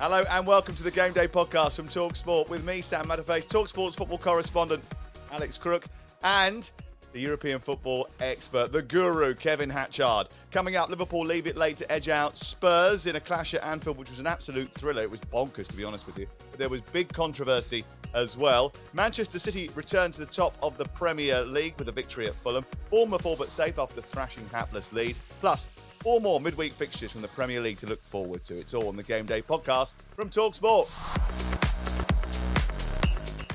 Hello and welcome to the Game Day podcast from Talk Sport with me, Sam Matterface, Talk Sports football correspondent Alex Crook, and the European football expert, the guru, Kevin Hatchard. Coming up, Liverpool leave it late to edge out Spurs in a clash at Anfield, which was an absolute thriller. It was bonkers, to be honest with you. But there was big controversy as well. Manchester City returned to the top of the Premier League with a victory at Fulham. Bournemouth all but safe after thrashing hapless Leeds. Plus, four more midweek fixtures from the Premier League to look forward to. It's all on the Game Day podcast from Talksport.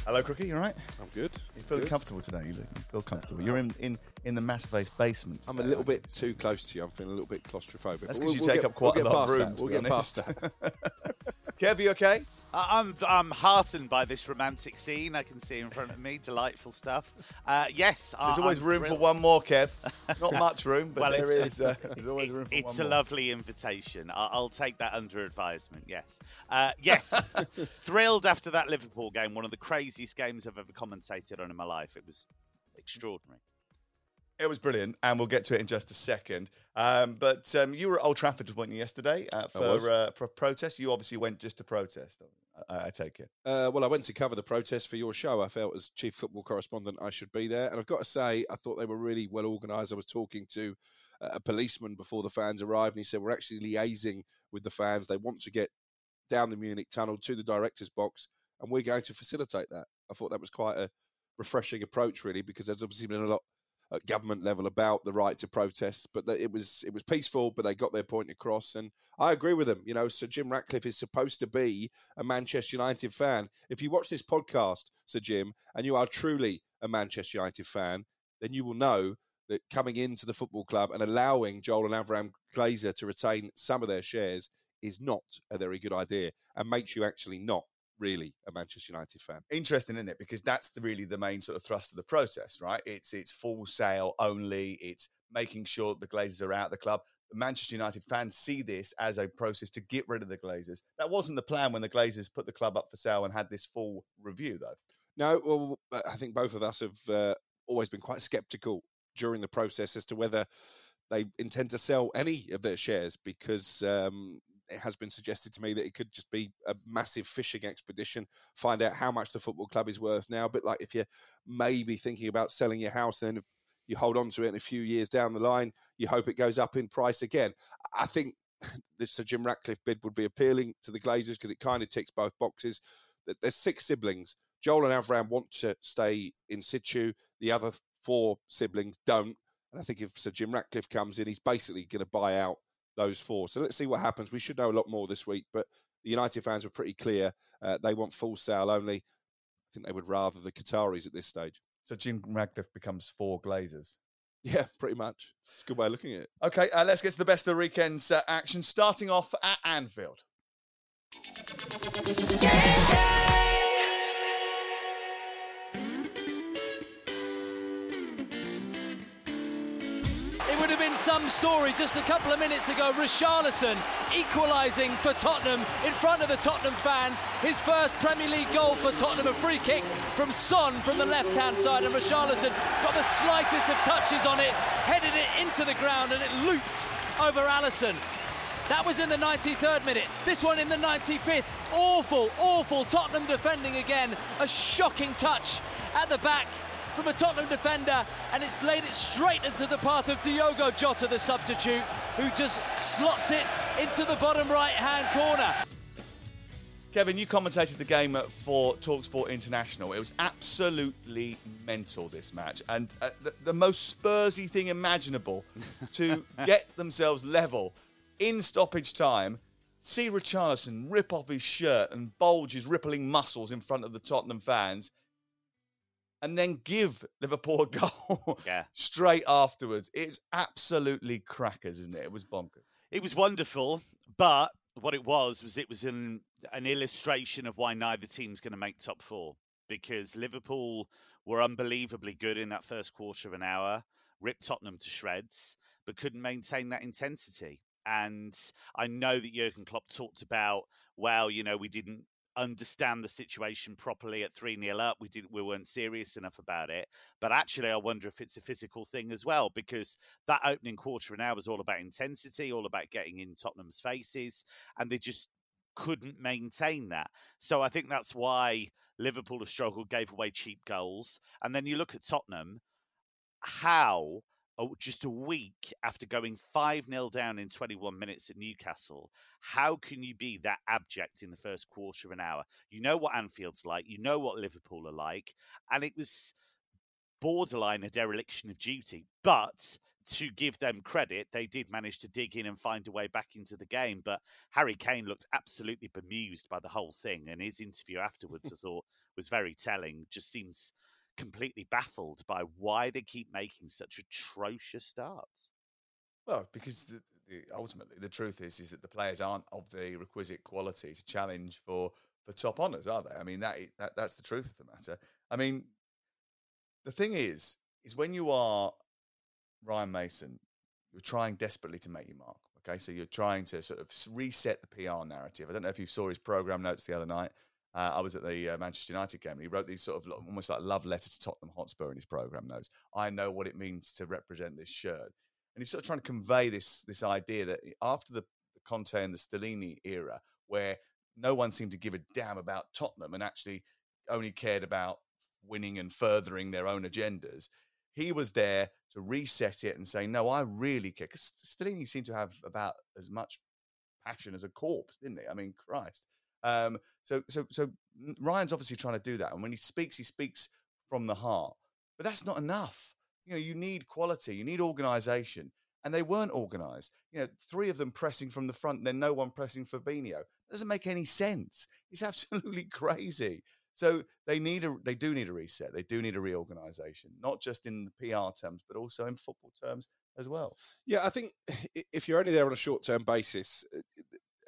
Hello, Crookie. You all right? I'm good. You feel Good. comfortable today? You look- you feel comfortable. You're in in in the Matterface basement. I'm a little bit too close to you. I'm feeling a little bit claustrophobic. That's because we'll- you we'll take get- up quite we'll a lot of room, that. We'll get past that. Kev, you okay? I- I'm I'm heartened by this romantic scene I can see in front of me. Delightful stuff. Uh, yes, I- There's always I'm room for one more, Kev. Not much room, but Well, there it's- Uh, there's always room for It's one a more. lovely invitation. I- I'll take that under advisement. Yes, uh, yes. Thrilled after that Liverpool game. One of the craziest games I've ever commentated on in my life. It was extraordinary. It was brilliant, and we'll get to it in just a second. Um, but um, you were at Old Trafford, weren't you, yesterday uh, for uh, for a protest? You obviously went just to protest. I, I take it. Uh, well, I went to cover the protest for your show. I felt as chief football correspondent I should be there, and I've got to say I thought they were really well organised. I was talking to a policeman before the fans arrived, and he said we're actually liaising with the fans. They want to get down the Munich tunnel to the director's box, and we're going to facilitate that. I thought that was quite a refreshing approach, really, because there's obviously been a lot at government level about the right to protest, but it was it was peaceful, but they got their point across, and I agree with them. You know, Sir Jim Ratcliffe is supposed to be a Manchester United fan. If you watch this podcast, Sir Jim, and you are truly a Manchester United fan, then you will know that coming into the football club and allowing Joel and Avram Glazer to retain some of their shares is not a very good idea, and makes you actually not really a Manchester United fan. Interesting, isn't it? Because that's the, really the main sort of thrust of the protest, right? It's it's full sale only. It's making sure the Glazers are out of the club. Manchester United fans see this as a process to get rid of the Glazers. That wasn't the plan when the Glazers put the club up for sale and had this full review, though. No, well, uh, I think both of us have uh, always been quite sceptical during the process as to whether they intend to sell any of their shares because um, it has been suggested to me that it could just be a massive fishing expedition, find out how much the football club is worth now. But like if you're maybe thinking about selling your house, then you hold on to it in a few years down the line, you hope it goes up in price again. I think the Sir Jim Ratcliffe bid would be appealing to the Glazers because it kind of ticks both boxes. That There's six siblings. Joel and Avram want to stay in situ. The other four siblings don't. And I think if Sir Jim Ratcliffe comes in, he's basically going to buy out those four. So let's see what happens. We should know a lot more this week, but the United fans were pretty clear. Uh, they want full sale only. I think they would rather the Qataris at this stage. So Jim Ratcliffe becomes four Glazers. Yeah, pretty much. It's a good way of looking at it. Okay, uh, let's get to the best of the weekend's uh, action, starting off at Anfield. It would have been some story just a couple of minutes ago. Richarlison equalising for Tottenham in front of the Tottenham fans. His first Premier League goal for Tottenham, a free kick from Son from the left-hand side, and Richarlison got the slightest of touches on it, headed it into the ground, and it looped over Alisson. That was in the 93rd minute. This one in the 95th. Awful, awful Tottenham defending again. A shocking touch at the back from a Tottenham defender, and it's laid it straight into the path of Diogo Jota, the substitute, who just slots it into the bottom right-hand corner. Kevin, you commentated the game for Talksport International. It was absolutely mental, this match. And uh, the, the most Spursy thing imaginable to get themselves level in stoppage time. See Richarlison rip off his shirt and bulge his rippling muscles in front of the Tottenham fans, and then give Liverpool a goal Yeah. straight afterwards. It's absolutely crackers, isn't it? It was bonkers. It was wonderful, but what it was was it was an an illustration of why neither team's going to make top four because Liverpool were unbelievably good in that first quarter of an hour, ripped Tottenham to shreds, but couldn't maintain that intensity. And I know that Jurgen Klopp talked about, well, you know, we didn't understand the situation properly at 3 0 up. We didn't we weren't serious enough about it. But actually I wonder if it's a physical thing as well, because that opening quarter an hour was all about intensity, all about getting in Tottenham's faces, and they just couldn't maintain that. So I think that's why Liverpool have struggled, gave away cheap goals. And then you look at Tottenham, how oh, just a week after going 5 0 down in 21 minutes at Newcastle, how can you be that abject in the first quarter of an hour? You know what Anfield's like, you know what Liverpool are like, and it was borderline a dereliction of duty. But to give them credit, they did manage to dig in and find a way back into the game. But Harry Kane looked absolutely bemused by the whole thing, and his interview afterwards, I thought, was very telling. Just seems completely baffled by why they keep making such atrocious starts. Well, because the, the, ultimately the truth is is that the players aren't of the requisite quality to challenge for for top honours, are they? I mean that, that that's the truth of the matter. I mean, the thing is, is when you are Ryan Mason, you're trying desperately to make your mark. Okay, so you're trying to sort of reset the PR narrative. I don't know if you saw his program notes the other night. Uh, I was at the uh, Manchester United game, and he wrote these sort of almost like love letter to Tottenham Hotspur in his program notes. I know what it means to represent this shirt, and he's sort of trying to convey this this idea that after the, Conte and the Stellini era, where no one seemed to give a damn about Tottenham and actually only cared about winning and furthering their own agendas, he was there to reset it and say, "No, I really care." Because Stellini seemed to have about as much passion as a corpse, didn't he? I mean, Christ. Um, so, so, so Ryan's obviously trying to do that, and when he speaks, he speaks from the heart. But that's not enough. You know, you need quality, you need organisation, and they weren't organised. You know, three of them pressing from the front, then no one pressing Fabinho. That doesn't make any sense. It's absolutely crazy. So they need a, they do need a reset. They do need a reorganisation, not just in the PR terms, but also in football terms as well. Yeah, I think if you're only there on a short term basis, uh,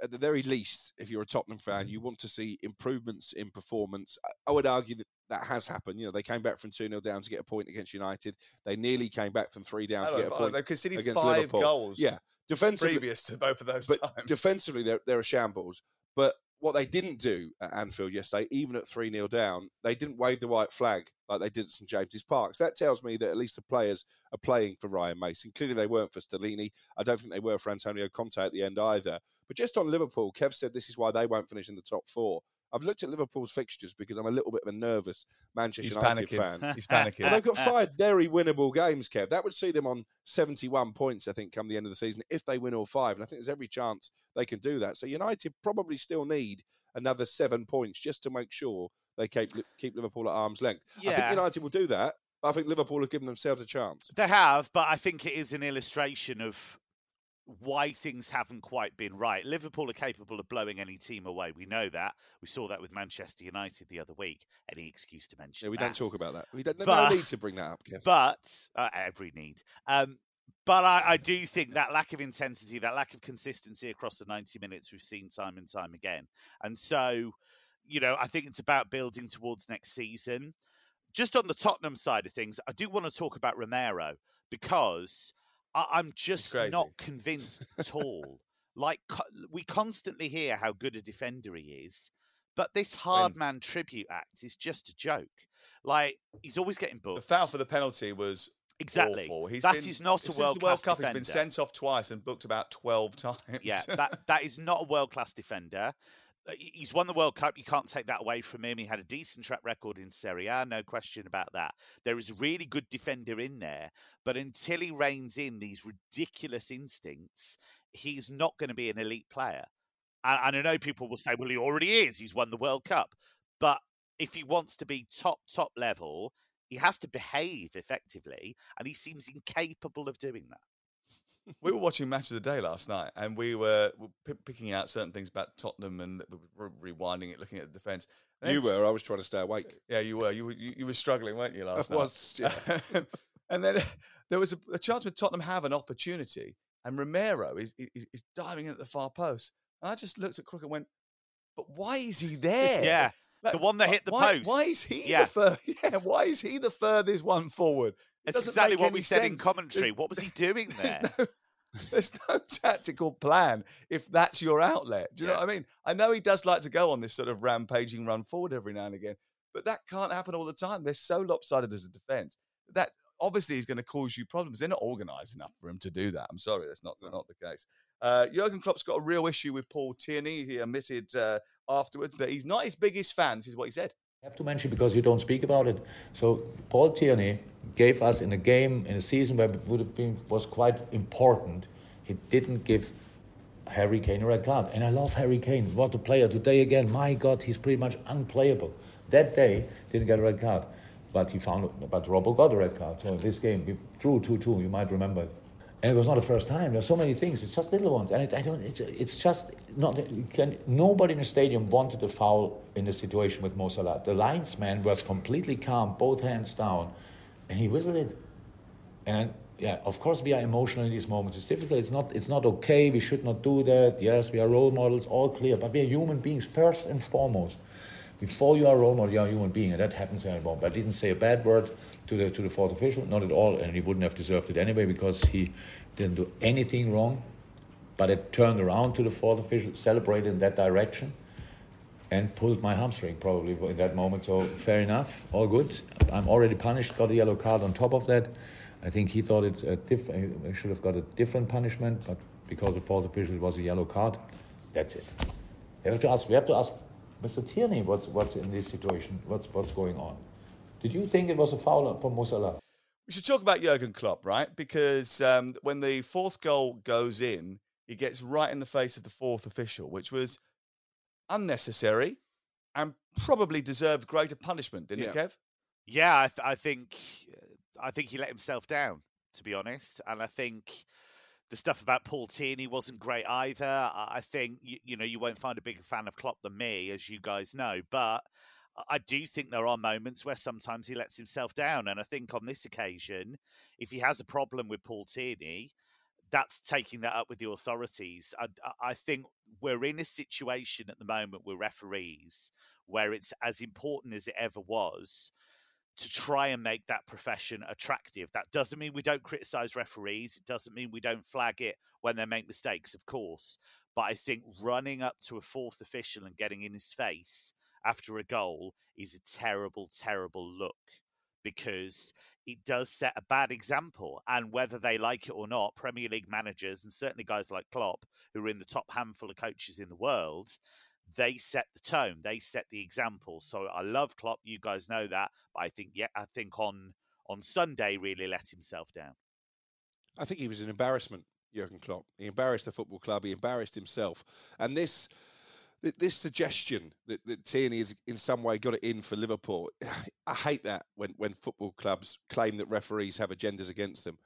at the very least, if you're a Tottenham fan, mm-hmm. you want to see improvements in performance. I would argue that that has happened. You know, they came back from 2 0 down to get a point against United. They nearly came back from 3 down oh, to get a oh, point. They conceded against five Liverpool. goals. Yeah. Defensively, previous to both of those but times. defensively, they're, they're a shambles. But what they didn't do at Anfield yesterday, even at 3 0 down, they didn't wave the white flag like they did at St James's Park. So that tells me that at least the players are playing for Ryan Mason. Clearly, they weren't for Stellini. I don't think they were for Antonio Conte at the end either. But just on Liverpool, Kev said this is why they won't finish in the top four. I've looked at Liverpool's fixtures because I'm a little bit of a nervous Manchester He's United panicking. fan. He's panicking. Well, they've got five very winnable games, Kev. That would see them on 71 points, I think, come the end of the season if they win all five. And I think there's every chance they can do that. So United probably still need another seven points just to make sure they keep keep Liverpool at arm's length. I think United will do that. I think Liverpool have given themselves a chance. They have, but I think it is an illustration of why things haven't quite been right. Liverpool are capable of blowing any team away. We know that. We saw that with Manchester United the other week. Any excuse to mention Yeah, we that. don't talk about that. We don't, But- no need to bring that up, Kev. But uh, every need. Um, but I, I do think that lack of intensity, that lack of consistency across the 90 minutes we've seen time and time again. And so, you know, I think it's about building towards next season. Just on the Tottenham side of things, I do want to talk about Romero because I, I'm just not convinced at all. Like, co- we constantly hear how good a defender he is, but this hard man tribute act is just a joke. Like, he's always getting booked. the foul for the penalty was Exactly. awful. He's That been, is not a world class Cup. He's been sent off twice and booked about twelve times. Yeah, that that is not a world class defender. Uh, he- He's won the World Cup. You can't take that away from him. He had a decent track record in Serie A, no question about that. There is a really good defender in there, but until he reins in these ridiculous instincts, he's not going to be an elite player. And I know people will say, well, he already is. He's won the World Cup. But if he wants to be top, top level, he has to behave effectively. And he seems incapable of doing that. We were watching Match of the Day last night, and we were, p- picking out certain things about Tottenham and we were rewinding it, looking at the defence. You were. I was trying to stay awake. Yeah, you were. You were. You, you were struggling, weren't you, last I night? was, yeah. and then there was a, a chance where Tottenham have an opportunity, and Romero is, is is diving in at the far post. And I just looked at Crook and went, "But why is he there? Yeah. The one that hit the why, post. Why is he Yeah. the fur- Yeah, why is he the furthest one forward? It That's exactly what we said in commentary. There's- What was he doing there's there? no, there's no tactical plan if that's your outlet. Do you know what I mean? I know he does like to go on this sort of rampaging run forward every now and again, but that can't happen all the time. They're so lopsided as a defence. That obviously he's going to cause you problems. They're not organised enough for him to do that. I'm sorry, that's not not the case. Uh, Jurgen Klopp's got a real issue with Paul Tierney. He admitted uh, afterwards that he's not his biggest fan. This is what he said. I have to mention because you don't speak about it. So Paul Tierney gave us in a game in a season where it would have been was quite important. He didn't give Harry Kane a red card, and I love Harry Kane. What a player today again! My God, he's pretty much unplayable. That day didn't get a red card, but he found but Robbo got a red card. So this game we drew two two. You might remember it. And it was not the first time. There's so many things. It's just little ones, and it, I don't. It's, it's just not. Can, nobody in the stadium wanted a foul in the situation with Mo Salah. The linesman was completely calm, both hands down, and he whistled it. And yeah, of course we are emotional in these moments. It's difficult. It's not. It's not okay. We should not do that. Yes, we are role models. All clear. But we are human beings first and foremost. Before you are role model, you are a human being, and that happens in moment. I didn't say a bad word to the to the fourth official, not at all, and he wouldn't have deserved it anyway because he didn't do anything wrong. But it turned around to the fourth official, celebrated in that direction, and pulled my hamstring probably in that moment. So fair enough, all good. I'm already punished, got a yellow card on top of that. I think he thought it should have got a different punishment, but because the fourth official was a yellow card, that's it. Have to ask. We have to ask Mr. Tierney what's what's in this situation. What's what's going on? Did you think it was a foul for Mo Salah? We should talk about Jurgen Klopp, right? Because um, when the fourth goal goes in, he gets right in the face of the fourth official, which was unnecessary and probably deserved greater punishment, didn't it, Yeah. Kev? Yeah, I, th- I think I think he let himself down, to be honest, and I think the stuff about Paul Tierney wasn't great either. I think you, you know you won't find a bigger fan of Klopp than me, as you guys know, but I do think there are moments where sometimes he lets himself down, and I think on this occasion, if he has a problem with Paul Tierney, that's taking that up with the authorities. I, I think we're in a situation at the moment with referees where it's as important as it ever was to try and make that profession attractive. That doesn't mean we don't criticize referees. It doesn't mean we don't flag it when they make mistakes, of course. But I think running up to a fourth official and getting in his face after a goal is a terrible, terrible look because it does set a bad example. And whether they like it or not, Premier League managers and certainly guys like Klopp, who are in the top handful of coaches in the world, they set the tone, they set the example. So I love Klopp, you guys know that. But I think, yeah, I think on on Sunday really let himself down. I think he was an embarrassment, Jurgen Klopp. He embarrassed the football club. He embarrassed himself. And this this suggestion that, that Tierney has in some way got it in for Liverpool, I hate that when, when football clubs claim that referees have agendas against them.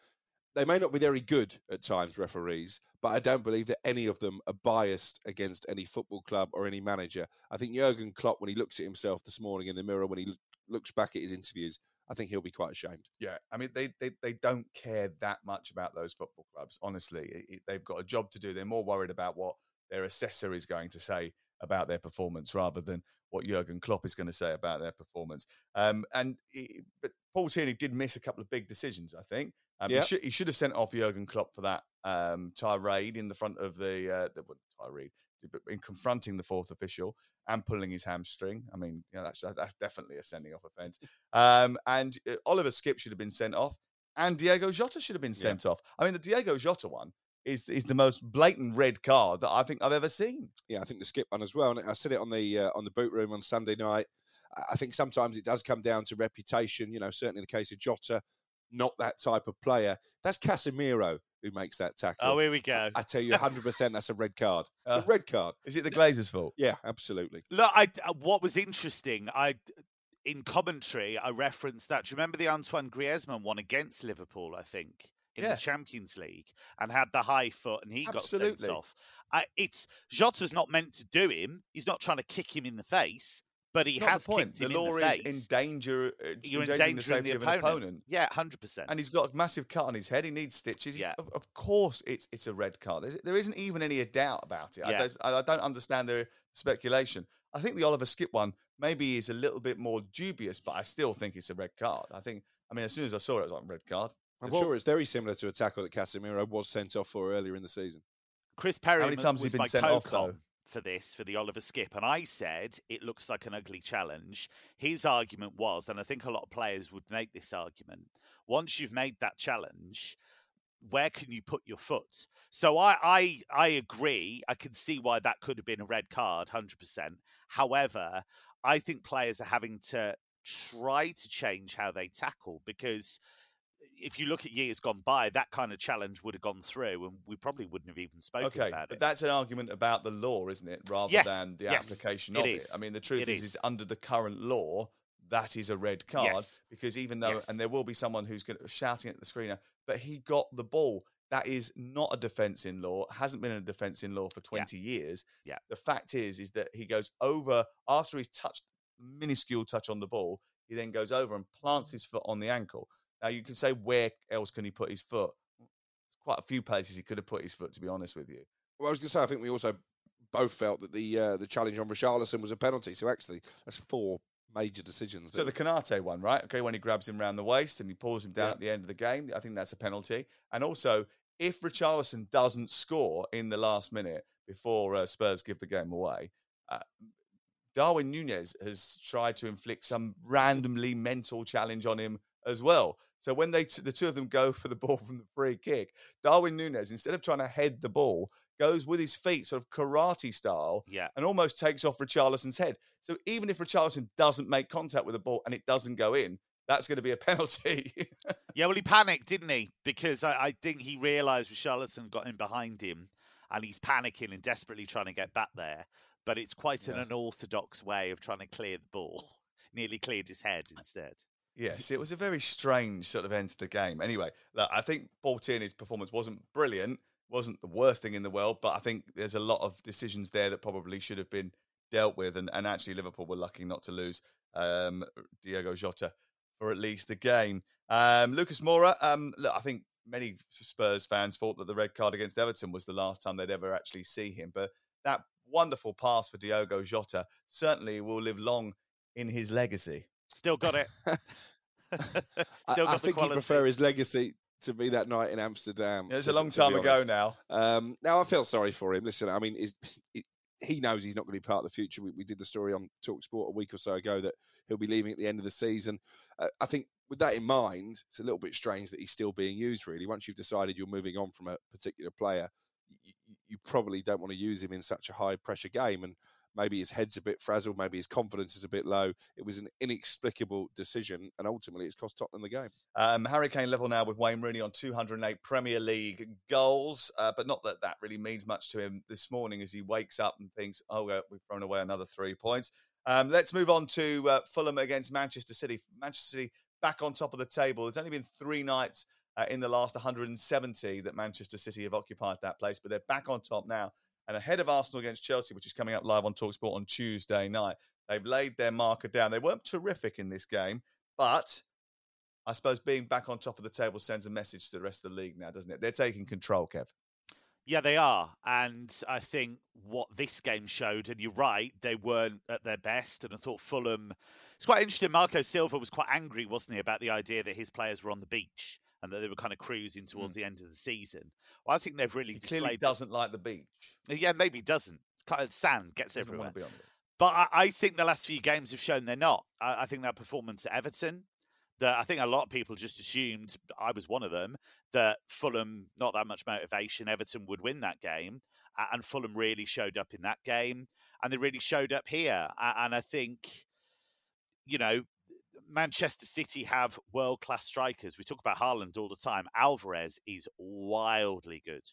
They may not be very good at times, referees, but I don't believe that any of them are biased against any football club or any manager. I think Jurgen Klopp, when he looks at himself this morning in the mirror, when he looks back at his interviews, I think he'll be quite ashamed. Yeah, I mean they, they they don't care that much about those football clubs. Honestly, It- it- they've got a job to do. They're more worried about what their assessor is going to say about their performance rather than what Jurgen Klopp is going to say about their performance. Um, and he, but Paul Tierney did miss a couple of big decisions. I think um, Yeah. he, should, he should have sent off Jurgen Klopp for that um, tirade in the front of the, uh, the tirade in confronting the fourth official and pulling his hamstring. I mean, you know, that's that's definitely a sending off offence. Um, and uh, Oliver Skipp should have been sent off, and Diogo Jota should have been sent off. I mean, the Diogo Jota one is is the most blatant red card that I think I've ever seen. Yeah, I think the Skipp one as well. And I said it on the uh, on the boot room on Sunday night. I- I think sometimes it does come down to reputation. You know, certainly in the case of Jota, not that type of player. That's Casemiro who makes that tackle. Oh, here we go. I tell you, 100% that's a red card. Uh, a red card. Is it the Glazers' fault? Yeah, absolutely. Look, I, uh, what was interesting, I in commentary, I referenced that. Do you remember the Antoine Griezmann one against Liverpool? I think in Yeah. the Champions League and had the high foot, and he got sent off. I, it's Jota's not meant to do him. He's not trying to kick him in the face, but he Not has the point. kicked The him law in the is face. in danger. Uh, You're endangering the safety the of an opponent. opponent. Yeah, hundred percent. And he's got a massive cut on his head. He needs stitches. Yeah. Of, of course, it's it's a red card. There's, there isn't even any doubt about it. I, Yeah. don't, I I don't understand the speculation. I think the Oliver Skipp one maybe is a little bit more dubious, but I still think it's a red card. I think. I mean, as soon as I saw it, I was like, red card. I'm Well- sure it's very similar to a tackle that Casemiro was sent off for earlier in the season. Chris Perry How many times has he been sent off, co-com though? For this for the Oliver Skipp, and I said it looks like an ugly challenge. His argument was, and I think a lot of players would make this argument: once you've made that challenge, where can you put your foot? So I I I agree. I can see why that could have been a red card, hundred percent. However, I think players are having to try to change how they tackle because if you look at years gone by, that kind of challenge would have gone through, and we probably wouldn't have even spoken Okay, about it. but that's an argument about the law, isn't it? Rather Yes, than the yes, application it of is. it. I mean, the truth is, is, is. under the current law, that is a red card Yes. because even though, and there will be someone who's going to shouting at the screener, but he got the ball. That is not a defence in law. Hasn't been a defence in law for twenty years. Yeah. The fact is, is that he goes over after he's touched minuscule touch on the ball. He then goes over and plants his foot on the ankle. Now you can say where else can he put his foot? There's quite a few places he could have put his foot. To be honest with you. Well, I was going to say, I think we also both felt that the uh, the challenge on Richarlison was a penalty. So actually, that's four major decisions. So the Konate one, right? Okay, when he grabs him round the waist and he pulls him down Yeah. at the end of the game, I think that's a penalty. And also, if Richarlison doesn't score in the last minute before uh, Spurs give the game away, uh, Darwin Nunez has tried to inflict some randomly mental challenge on him as well. So when they t- the two of them go for the ball from the free kick, Darwin Nunez instead of trying to head the ball, goes with his feet, sort of karate style, yeah, and almost takes off Richarlison's head. So even if Richarlison doesn't make contact with the ball and it doesn't go in, that's going to be a penalty. yeah. Well, he panicked, didn't he? Because I, I think he realised Richarlison got in behind him, and he's panicking and desperately trying to get back there. But it's quite an unorthodox way of trying to clear the ball. Nearly cleared his head instead. Yes, it was a very strange sort of end to the game. Anyway, look, I think Paul Tierney's performance wasn't brilliant, wasn't the worst thing in the world, but I think there's a lot of decisions there that probably should have been dealt with. And, and actually, Liverpool were lucky not to lose um, Diogo Jota for at least the game. Um, Lucas Moura, um, look, I think many Spurs fans thought that the red card against Everton was the last time they'd ever actually see him. But that wonderful pass for Diogo Jota certainly will live long in his legacy. Still got it. I, I think he'd prefer his legacy to be that night in Amsterdam. It's to- a long time ago now. Um, now I feel sorry for him. Listen, I mean, he knows he's not going to be part of the future. We, we did the story on Talk Sport a week or so ago that he'll be leaving at the end of the season. Uh, I think with that in mind, it's a little bit strange that he's still being used. Really, once you've decided you're moving on from a particular player, you, you probably don't want to use him in such a high pressure game. And maybe his head's a bit frazzled, maybe his confidence is a bit low. It was an inexplicable decision, and ultimately, it's cost Tottenham the game. Um, Harry Kane level now with Wayne Rooney on 208 Premier League goals, uh, but not that that really means much to him this morning as he wakes up and thinks, oh, we've thrown away another three points. Um, let's move on to uh, Fulham against Manchester City. Manchester City back on top of the table. There's only been three nights uh, in the last 170 that Manchester City have occupied that place, but they're back on top now and ahead of Arsenal against Chelsea, which is coming up live on Talksport on Tuesday night. They've laid their marker down. They weren't terrific in this game, but I suppose being back on top of the table sends a message to the rest of the league now, doesn't it? They're taking control, Kev. Yeah, they are. And I think what this game showed, and you're right, they weren't at their best. And I thought Fulham, it's quite interesting. Marco Silva was quite angry, wasn't he, about the idea that his players were on the beach and that they were kind of cruising towards mm. the end of the season. Well, I think they've really He clearly doesn't like the beach. Uh, yeah, maybe doesn't. Kind of uh, sand gets Doesn't everywhere. want to be on it. But I, I think the last few games have shown they're not. I, I think that performance at Everton, that I think a lot of people just assumed, I was one of them, that Fulham, not that much motivation, Everton would win that game. And Fulham really showed up in that game. And they really showed up here. And I think, you know, Manchester City have world class strikers. We talk about Haaland all the time. Alvarez is wildly good,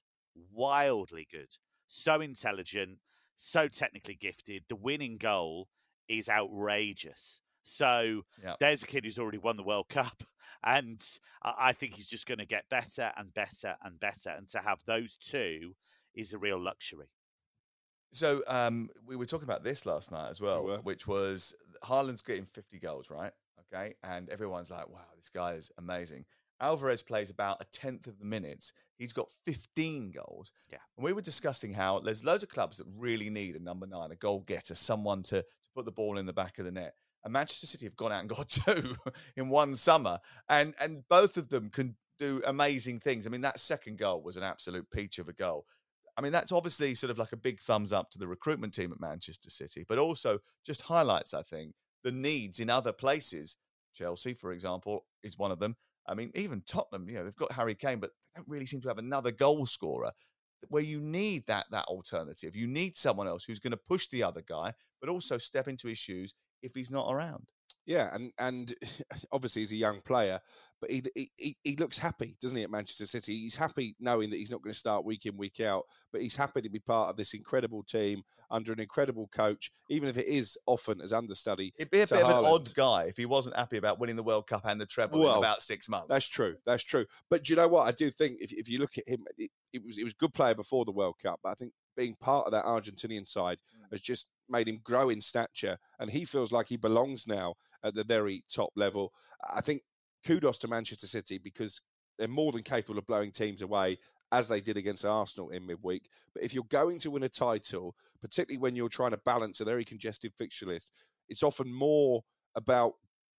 wildly good. So intelligent, so technically gifted. The winning goal is outrageous. So Yeah. there's a kid who's already won the World Cup, and I think he's just going to get better and better and better. And to have those two is a real luxury. So um, we were talking about this last night as well, were. which was Haaland's getting 50 goals, right? Okay. And everyone's like, wow, this guy is amazing. Alvarez plays about a tenth of the minutes. He's got 15 goals. Yeah. And we were discussing how there's loads of clubs that really need a number nine, a goal getter, someone to, to put the ball in the back of the net. And Manchester City have gone out and got two in one summer. And and both of them can do amazing things. I mean, that second goal was an absolute peach of a goal. I mean, that's obviously sort of like a big thumbs up to the recruitment team at Manchester City, but also just highlights, I think, the needs in other places. Chelsea, for example, is one of them. I mean, even Tottenham, you know, they've got Harry Kane, but they don't really seem to have another goal scorer where you need that that alternative. You need someone else who's going to push the other guy, but also step into his shoes if he's not around. Yeah, and and obviously he's a young player, but he, he- he looks happy, doesn't he, at Manchester City? He's happy knowing that he's not going to start week in week out, but he's happy to be part of this incredible team under an incredible coach, even if it is often as understudy. It'd be a bit of an odd guy if he wasn't happy about winning the World Cup and the treble in about six months. That's true. That's true. But do you know what? I do think if, if you look at him, it, it was it was a good player before the World Cup, but I think being part of that Argentinian side hmm. has just made him grow in stature, and he feels like he belongs now at the very top level. I think kudos to Manchester City because they're more than capable of blowing teams away. As they did against Arsenal in midweek. But if you're going to win a title, particularly when you're trying to balance a very congested fixture list, it's often more about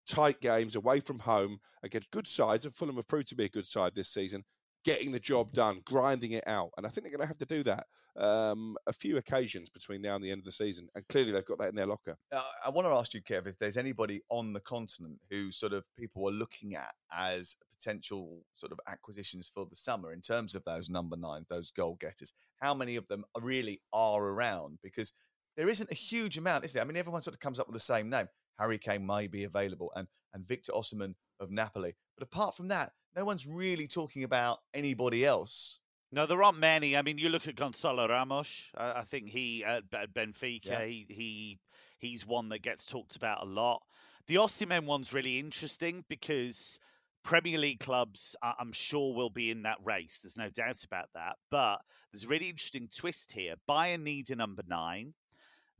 tight games away from home against good sides, and Fulham have proved to be a good side this season, getting the job done, grinding it out. And I think they're going to have to do that um, a few occasions between now and the end of the season. And clearly they've got that in their locker. Now, I want to ask you, Kev, if there's anybody on the continent who sort of people are looking at as potential sort of acquisitions for the summer in terms of those number nines, those goal getters. How many of them really are around? Because there isn't a huge amount, is there? I mean, everyone sort of comes up with the same name. Harry Kane may be available, and and Victor Osimhen of Napoli. But apart from that, no one's really talking about anybody else. No, there aren't many. I mean, you look at Gonzalo Ramos. I, I think he at, at Benfica, Yeah. he, he he's one that gets talked about a lot. The Osimhen one's really interesting because Premier League clubs, I'm sure, will be in that race. There's no doubt about that. But there's a really interesting twist here. Bayern need a number nine.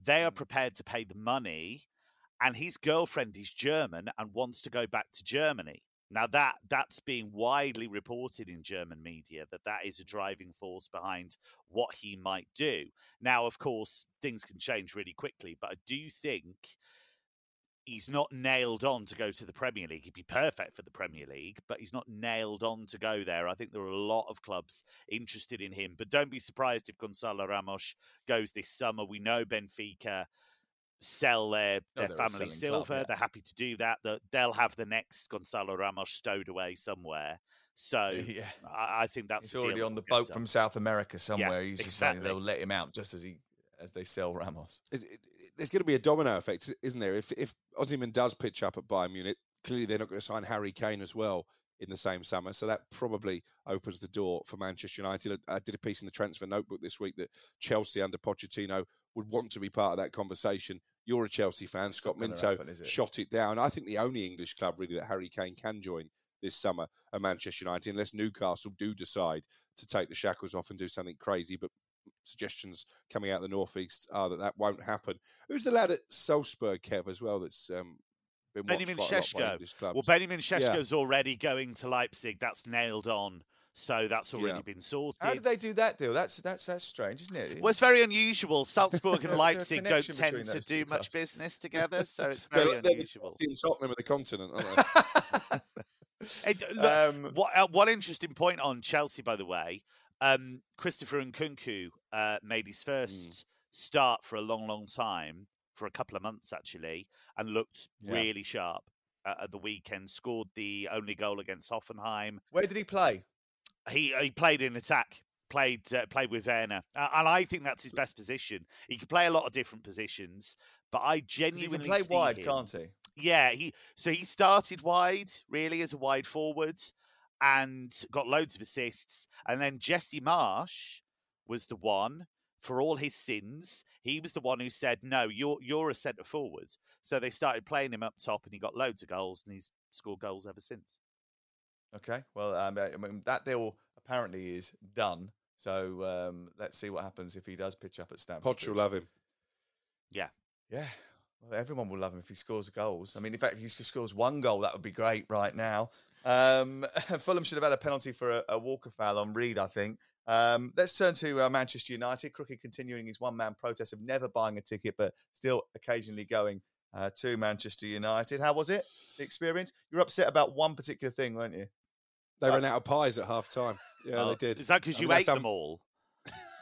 They are mm. prepared to pay the money, and his girlfriend is German and wants to go back to Germany. Now that that's being widely reported in German media that that is a driving force behind what he might do. Now, of course, things can change really quickly, but I do think he's not nailed on to go to the Premier League. He'd be perfect for the Premier League, but he's not nailed on to go there. I think there are a lot of clubs interested in him, but don't be surprised if Gonzalo Ramos goes this summer. We know Benfica sell their, Oh, their they're family selling club, silver. yeah. They're happy to do that. That They'll have the next Gonzalo Ramos stowed away somewhere. So Yeah. I, I think that's He's a already that on the boat done. from South America somewhere. He's just saying they'll let him out just as he as they sell Ramos. It- it- there's going to be a domino effect, isn't there? If if Osimhen does pitch up at Bayern Munich, clearly they're not going to sign Harry Kane as well in the same summer. So that probably opens the door for Manchester United. I, I did a piece in the transfer notebook this week that Chelsea under Pochettino would want to be part of that conversation. You're a Chelsea fan. It's Scott Minto happen, shot it down. I think the only English club really that Harry Kane can join this summer are Manchester United, unless Newcastle do decide to take the shackles off and do something crazy. But suggestions coming out of the northeast are that that won't happen. Who's the lad at Salzburg, Kev, as well? That's um, been Benjamin quite a lot by Šeško. English clubs. Well, Benjamin Yeah. Šeško's already going to Leipzig. That's nailed on. So that's already Yeah. been sorted. How did they do that deal? That's that's that's strange, isn't it? Well, it's very unusual. Salzburg and Leipzig don't tend to do two much clubs. business together, so it's They're- very they're unusual. in Tottenham of the continent, aren't they? Look, Um, what, uh, one interesting point on Chelsea, by the way, um, Christopher Nkunku uh, made his first start for a long, long time, for a couple of months actually, and looked Yeah. really sharp uh, at the weekend. Scored the only goal against Hoffenheim. Where did he play? He he played in attack. Played uh, played with Werner, uh, and I think that's his best position. He can play a lot of different positions, but I 'Cause He genuinely can play wide, him- can't he? Yeah, he so he started wide, really as a wide forward, and got loads of assists. And then Jesse Marsch was the one for all his sins. He was the one who said, "No, you're you're a centre forward." So they started playing him up top, and he got loads of goals, and he's scored goals ever since. Okay, well, um, I mean, that deal apparently is done. So um, let's see what happens if he does pitch up at Stamford. Poch will love him. Yeah, Yeah, well, everyone will love him if he scores goals. I mean, in fact, if he scores one goal, that would be great right now. Um, Fulham should have had a penalty for a, a Walker foul on Reed, I think. Um, let's turn to uh, Manchester United. Crooked continuing his one-man protest of never buying a ticket, but still occasionally going uh, to Manchester United. How was it? The experience? You were upset about one particular thing, weren't you? They ran out of pies at half time. Yeah, Oh, they did. Is that because I you mean, ate that's them all?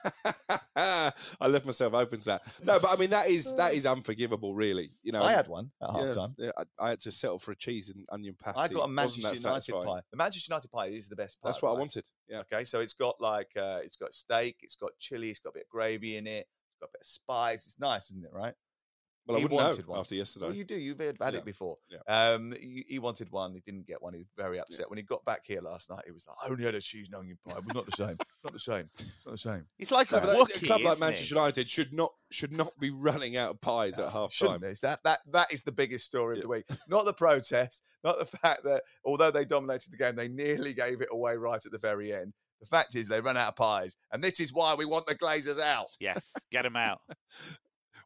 I left myself open to that. No, but I mean that is that is unforgivable, really. You know, I had one at yeah, half time. yeah, I, I had to settle for a cheese and onion pasty. I got a Manchester United satisfying? pie. The Manchester United pie is the best pie. That's what I wanted. Yeah. Okay, so it's got like uh, it's got steak, it's got chili, it's got a bit of gravy in it, it's got a bit of spice. It's nice, isn't it? Right? Well, I He wouldn't wanted know one. after yesterday. Well, you do. You've had, had Yeah. it before. Yeah. Um, he, he wanted one. He didn't get one. He was very upset when he got back here last night. He was like, "I only had a cheese and onion pie. It was not the same. It's not the same. It's not the same." It's like No, a but that- Wookiee, a club like isn't it? Manchester United should not should not be running out of pies at half time. it? That that that is the biggest story of the week. Not the protest, not the fact that although they dominated the game, they nearly gave it away right at the very end. The fact is they ran out of pies, and this is why we want the Glazers out. Yes, get them out.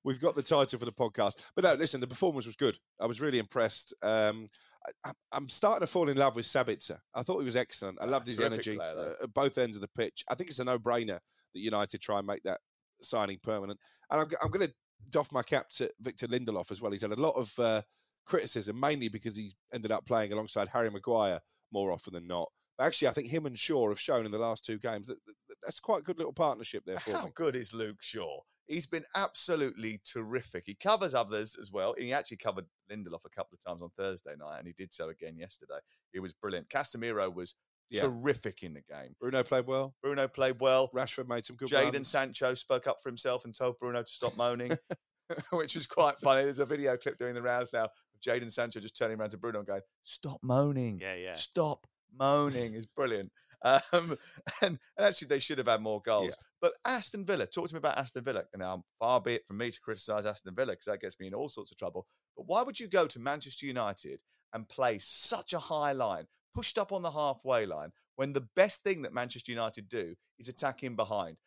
We've got the title for the podcast, but no, listen, the performance was good. I was really impressed. Um, I, I'm starting to fall in love with Sabitzer. I thought he was excellent. I Yeah, loved his energy player, uh, at both ends of the pitch. I think it's a no-brainer that United try and make that signing permanent. And I'm, I'm going to doff my cap to Victor Lindelof as well. He's had a lot of uh, criticism, mainly because he ended up playing alongside Harry Maguire more often than not. But actually, I think him and Shaw have shown in the last two games that, that that's quite a good little partnership there for How me. good is Luke Shaw? He's been absolutely terrific. He covers others as well. He actually covered Lindelof a couple of times on Thursday night, and he did so again yesterday. He was brilliant. Casemiro was Yeah. terrific in the game. Bruno played well. Bruno played well. Rashford made some good Jaden. Sancho spoke up for himself and told Bruno to stop moaning, which was quite funny. There's a video clip doing the rounds now of Jaden Sancho just turning around to Bruno and going, "Stop moaning, Yeah, yeah. stop moaning." is brilliant. Um, and, and actually, they should have had more goals. Yeah. But Aston Villa, talk to me about Aston Villa. And now, far be it from me to criticise Aston Villa because that gets me in all sorts of trouble. But why would you go to Manchester United and play such a high line, pushed up on the halfway line, when the best thing that Manchester United do is attack in behind?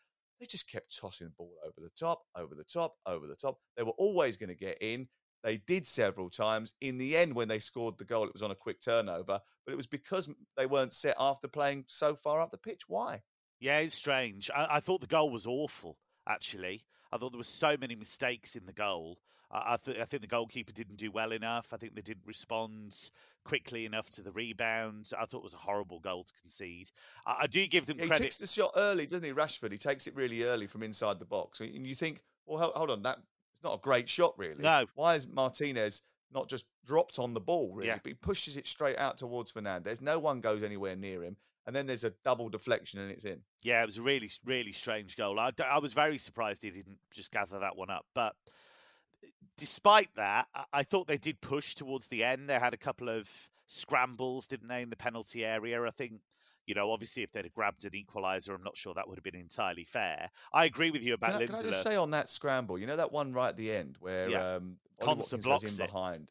They just kept tossing the ball over the top, over the top, over the top. They were always going to get in. They did several times. In the end, when they scored the goal, it was on a quick turnover, but it was because they weren't set after playing so far up the pitch. Why? Yeah, it's strange. I, I thought the goal was awful. Actually, I thought there were so many mistakes in the goal. I, I, th- I think the goalkeeper didn't do well enough. I think they didn't respond quickly enough to the rebound. I thought it was a horrible goal to concede. I, I do give them Yeah, he credit. takes the shot early, doesn't he? Rashford. He takes it really early from inside the box, and you think, well, hold, hold on, that it's not a great shot, really. No. Why is Martinez not just dropped on the ball? Really, Yeah. but he pushes it straight out towards Fernandes. No one goes anywhere near him, and then there's a double deflection, and it's in. Yeah, it was a really, really strange goal. I, I was very surprised he didn't just gather that one up. But despite that, I, thought they did push towards the end. They had a couple of scrambles, didn't they, in the penalty area? I think, you know, obviously if they'd have grabbed an equaliser, I'm not sure that would have been entirely fair. I agree with you about Can I, can I just say on that scramble, you know that one right at the end where Yeah. um, Ollie Konsa Watkins goes blocks in it. behind,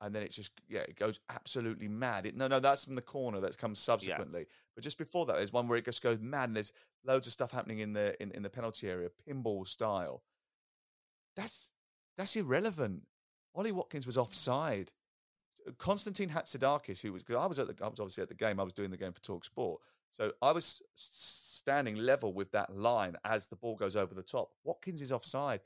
and then it just yeah it goes absolutely mad. It, no, no, that's from the corner that's come subsequently. But just before that, there's one where it just goes mad, and there's loads of stuff happening in the in, in the penalty area, pinball style. That's that's irrelevant. Ollie Watkins was offside. Uh, constantine Hatzidakis, who was because I was at the I was obviously at the game. I was doing the game for Talk Sport, so I was standing level with that line as the ball goes over the top. Watkins is offside.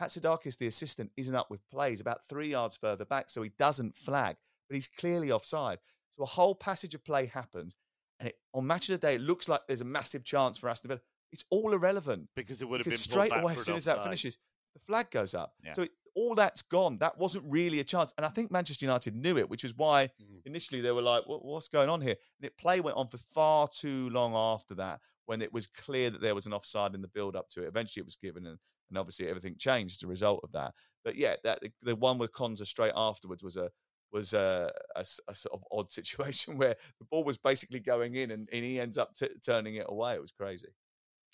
Hatzidakis, the assistant, isn't up with plays about three yards further back, so he doesn't flag, but he's clearly offside. So a whole passage of play happens, and it, on match of the day, it looks like there's a massive chance for Aston Villa. It's all irrelevant because it would have been straight back away as soon as that finishes, the flag goes up. Yeah. So it, all that's gone. That wasn't really a chance, and I think Manchester United knew it, which is why Mm. initially they were like, "What's going on here?" And it play went on for far too long after that, when it was clear that there was an offside in the build up to it. Eventually, it was given, and and obviously everything changed as a result of that. But yeah, that the, the one with Konsa straight afterwards was a was a, a a sort of odd situation where the ball was basically going in and, and he ends up t- turning it away. It was crazy.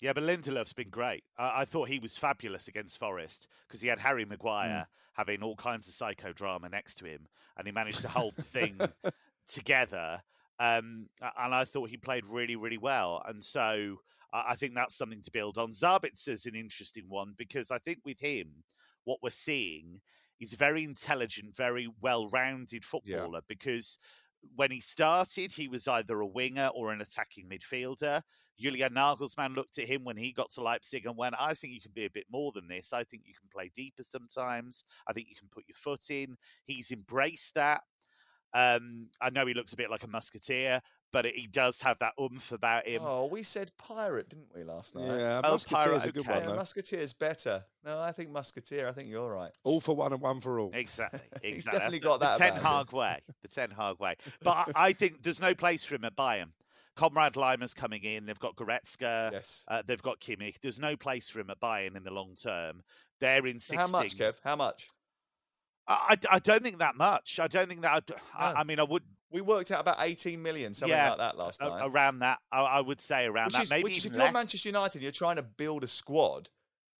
Yeah, but Lindelöf's been great. I, I thought he was fabulous against Forest because he had Harry Maguire having all kinds of psychodrama next to him, and he managed to hold the thing together. Um, and I thought he played really, really well. And so I, think that's something to build on. Zabitser's an interesting one because I think with him, what we're seeing is a very intelligent, very well-rounded footballer because when he started, he was either a winger or an attacking midfielder. Julian Nagelsmann looked at him when he got to Leipzig and went, I think you can be a bit more than this. I think you can play deeper sometimes. I think you can put your foot in. He's embraced that. Um, I know he looks a bit like a musketeer, but he does have that oomph about him. Oh, we said pirate, didn't we, last night? Yeah, Oh, Musketeer's Pirate, a good okay. one, Yeah, though. Musketeer's better. No, I think Musketeer. I think you're right. All for one and one for all. Exactly. Exactly. He's That's definitely the- got the that Ten about him. Hag way. The Ten Hag way. But I, I think there's no place for him at Bayern. Konrad Laimer's coming in. They've got Goretzka. Yes. Uh, they've got Kimmich. There's no place for him at Bayern in the long term. They're So insisting. how much, Kev? How much? I, I, I don't think that much. I don't think that. I'd- I, I mean, I would We worked out about 18 million, something Yeah, like that last a- night. around that. I, I would say around which that. is, Maybe which is if you're. Manchester United, and you're trying to build a squad.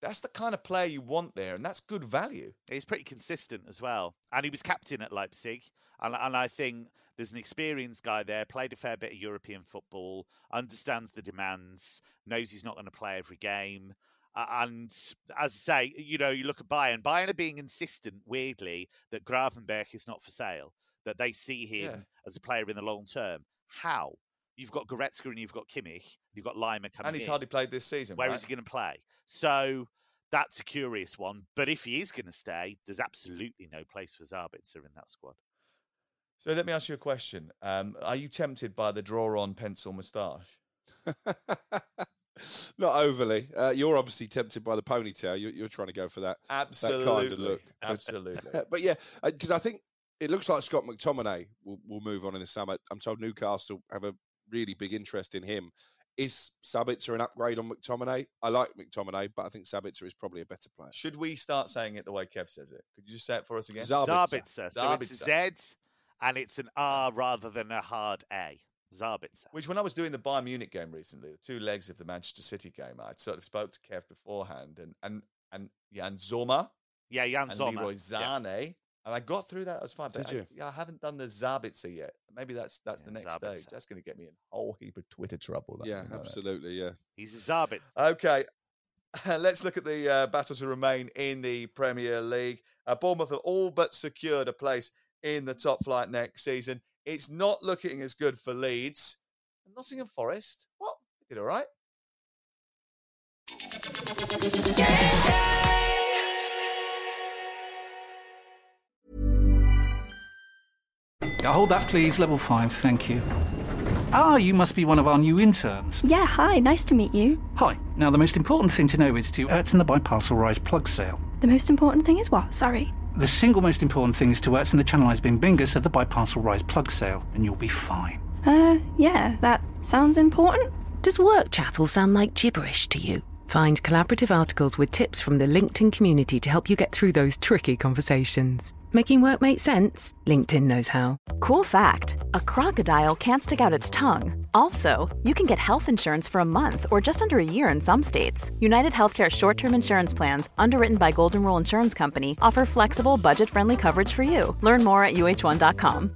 That's the kind of player you want there, and that's good value. He's pretty consistent as well, and he was captain at Leipzig. And, and I think there's an experienced guy there, played a fair bit of European football, understands the demands, knows he's not going to play every game. Uh, and as I say, you know, you look at Bayern. Bayern are being insistent, weirdly, that Gravenberg is not for sale. That they see him Yeah. as a player in the long term. How? You've got Goretzka and you've got Kimmich. You've got Laimer coming and he's in. hardly played this season. Where right? is he going to play? So that's a curious one. But if he is going to stay, there's absolutely no place for Zabitzer in that squad. So let me ask you a question. Um, are you tempted by the draw-on pencil moustache? Not overly. Uh, you're obviously tempted by the ponytail. You're, you're trying to go for that. Absolutely, That kind of look. But- absolutely. but yeah, because I think it looks like Scott McTominay will, will move on in the summer. I'm told Newcastle have a really big interest in him. Is Sabitzer an upgrade on McTominay? I like McTominay, but I think Sabitzer is probably a better player. Should we start saying it the way Kev says it? Could you just say it for us again? Zabitzer. Zabitzer. So it's. Z and it's an R ah. rather than a hard A. Zabitzer. Which, when I was doing the Bayern Munich game recently, the two legs of the Manchester City game, I sort of spoke to Kev beforehand, and and and Jan Sommer Yeah, Jan and Sommer. Leroy Yeah. Sané, and I got through that. I was fine. But Did you? I, yeah, I haven't done the Zabitzer yet. Maybe that's that's the next Zabitzer. stage. That's going to get me in a whole heap of Twitter trouble. that, Yeah, you that. absolutely. Yeah. He's a Zabitzer. Okay, let's look at the uh, battle to remain in the Premier League. Uh, Bournemouth have all but secured a place in the top flight next season. It's not looking as good for Leeds. And Nottingham Forest, what? They did all right. Yeah, hold that, please. Level 5, thank you. Ah, you must be one of our new interns. Yeah, hi, nice to meet you. Hi. Now, the most important thing to know is to Ertzen the Biparcel Rise plug sale. The most important thing is what? Sorry. The single most important thing is to Ertzen the Channelized Bing Bingus of the Biparcel Rise plug sale, and you'll be fine. Uh, yeah, that sounds important. Does work chat all sound like gibberish to you? Find collaborative articles with tips from the LinkedIn community to help you get through those tricky conversations. Making work make sense? LinkedIn knows how. Cool fact a crocodile can't stick out its tongue. Also, you can get health insurance for a month or just under a year in some states. United Healthcare short term insurance plans, underwritten by Golden Rule Insurance Company, offer flexible, budget friendly coverage for you. Learn more at uh1.com.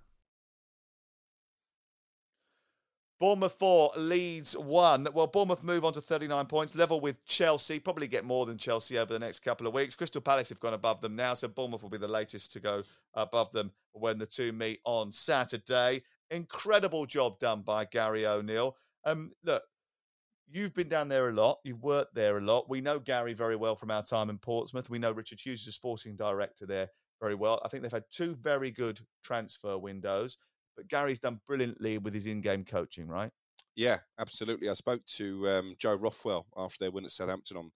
Bournemouth 4, Leeds 1. Well, Bournemouth move on to 39 points, level with Chelsea, probably get more than Chelsea over the next couple of weeks. Crystal Palace have gone above them now, so Bournemouth will be the latest to go above them when the two meet on Saturday. Incredible job done by Gary O'Neill. Um, look, you've been down there a lot. You've worked there a lot. We know Gary very well from our time in Portsmouth. We know Richard Hughes, the sporting director there, very well. I think they've had two very good transfer windows, but Gary's done brilliantly with his in-game coaching, right? Yeah, absolutely. I spoke to um, Joe Rothwell after their win at Southampton on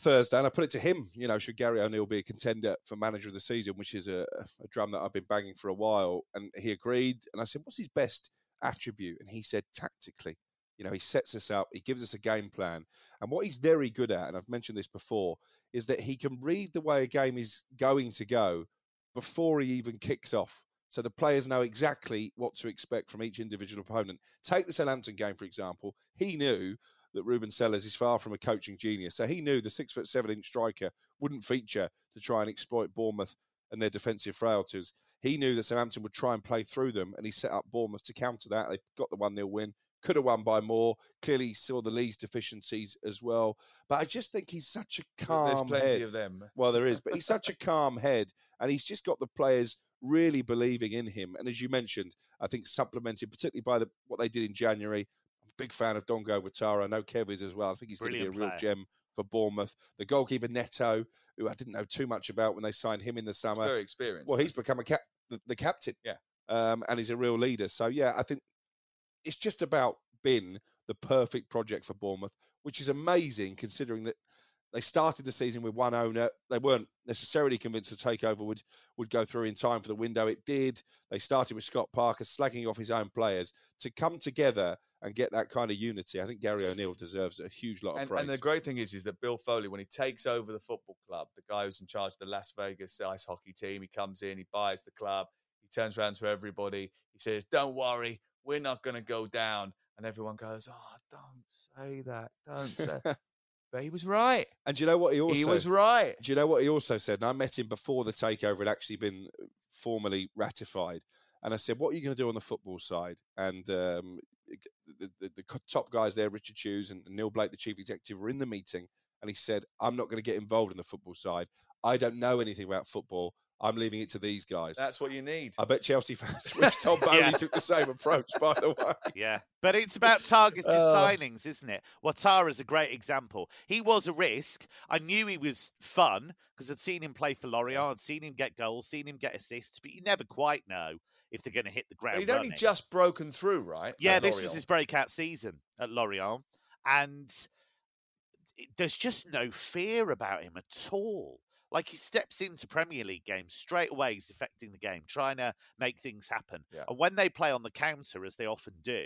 Thursday, and I put it to him. You know, should Gary O'Neill be a contender for manager of the season, which is a, a drum that I've been banging for a while? And he agreed. And I said, "What's his best attribute?" And he said, "Tactically." You know, he sets us up, he gives us a game plan. And what he's very good at, and I've mentioned this before, is that he can read the way a game is going to go before he even kicks off. So the players know exactly what to expect from each individual opponent. Take the Southampton game, for example. He knew that Ruben Sellés is far from a coaching genius. So he knew the six foot seven inch striker wouldn't feature to try and exploit Bournemouth and their defensive frailties. He knew that Southampton would try and play through them, and he set up Bournemouth to counter that. They got the 1 0 win, could have won by more. Clearly, he saw the Leeds deficiencies as well. But I just think he's such a calm There's plenty head. of them. Well, there is, but he's such a calm head, and he's just got the players really believing in him. And as you mentioned, I think supplemented particularly by the, what they did in January. I'm a big fan of Dango Ouattara. I know Kev is as well. I think he's going to be a real player. gem for Bournemouth. The goalkeeper Neto, who I didn't know too much about when they signed him in the He's summer. very experienced. Well, he's become a cap- the, the captain. Yeah. Um, and he's a real leader. So yeah, I think it's just about been the perfect project for Bournemouth, which is amazing considering that they started the season with one owner. They weren't necessarily convinced the takeover would would go through in time for the window. It did. They started with Scott Parker slagging off his own players to come together and get that kind of unity. I think Gary O'Neill deserves a huge lot of and, praise. and the great thing is, is that Bill Foley, when he takes over the football club, the guy who's in charge of the Las Vegas ice hockey team, he comes in, he buys the club, he turns around to everybody, he says, "Don't worry, we're not going to go down," and everyone goes, "Oh, don't say that, don't say." but he was right. And do you know what he also he was right. Do you know what he also said? And I met him before the takeover had actually been uh, formally ratified. And I said, "What are you going to do on the football side?" And um, the, the, the top guys there, Richard Hughes and Neil Blake, the chief executive, were in the meeting. And he said, "I'm not going to get involved in the football side. I don't know anything about football. I'm leaving it to these guys." That's what you need. I bet Chelsea fans wish Todd Boehly Yeah. took the same approach. By the way, Yeah, but it's about targeted Oh. signings, isn't it? Ouattara's a great example. He was a risk. I knew he was fun because I'd seen him play for Lorient, I'd seen him get goals, seen him get assists, but you never quite know if they're going to hit the ground he'd only just broken through, right? Yeah, this was his breakout season at Lorient, and there's just no fear about him at all. Like he steps into Premier League games straight away, he's affecting the game, trying to make things happen. Yeah. And when they play on the counter, as they often do,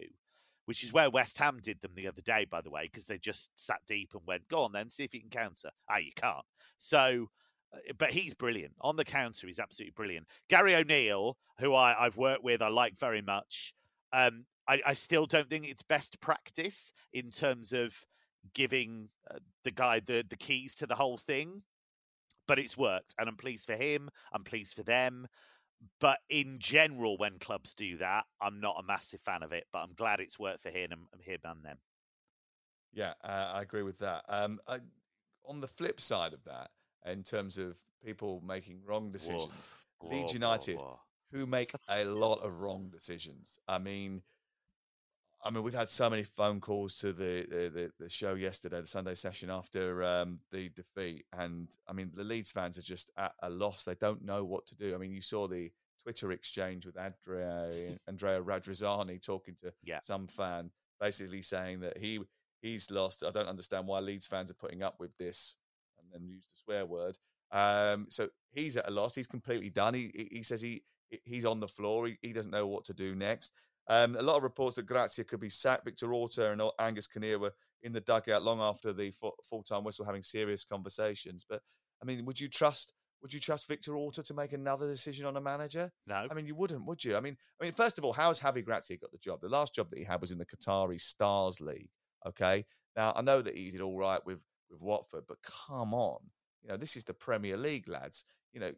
which is where West Ham did them the other day, by the way, because they just sat deep and went, "Go on, then, see if you can counter." Ah, you can't. So, uh, but he's brilliant on the counter. He's absolutely brilliant. Gary O'Neill, who I, I've worked with, I like very much. Um, I, I still don't think it's best practice in terms of giving uh, the guy the the keys to the whole thing, but it's worked, and I'm pleased for him. I'm pleased for them. But in general, when clubs do that, I'm not a massive fan of it. But I'm glad it's worked for him and him and them. Yeah, uh, I agree with that. Um, I, on the flip side of that, in terms of people making wrong decisions, Leeds Whoa, United, whoa, whoa. who make a lot of wrong decisions. I mean, I mean, we've had so many phone calls to the the, the, the show yesterday, the Sunday session after um, the defeat, and I mean, the Leeds fans are just at a loss. They don't know what to do. I mean, you saw the Twitter exchange with Andrea Andrea Radrizzani talking to Yeah. some fan, basically saying that he he's lost. I don't understand why Leeds fans are putting up with this, and then used a swear word. Um, so he's at a loss. He's completely done. He he- he says he he's on the floor. He, he doesn't know what to do next. Um, a lot of reports that Gracia could be sacked. Victor Orta and Angus Kinnear were in the dugout long after the full time whistle, having serious conversations. But I mean, would you trust? Would you trust Victor Orta to make another decision on a manager? No. I mean, you wouldn't, would you? I mean, I mean, first of all, how has Javi Gracia got the job? The last job that he had was in the Qatari Stars League. Okay, now I know that he did all right with with Watford, but come on, you know, this is the Premier League, lads. You know,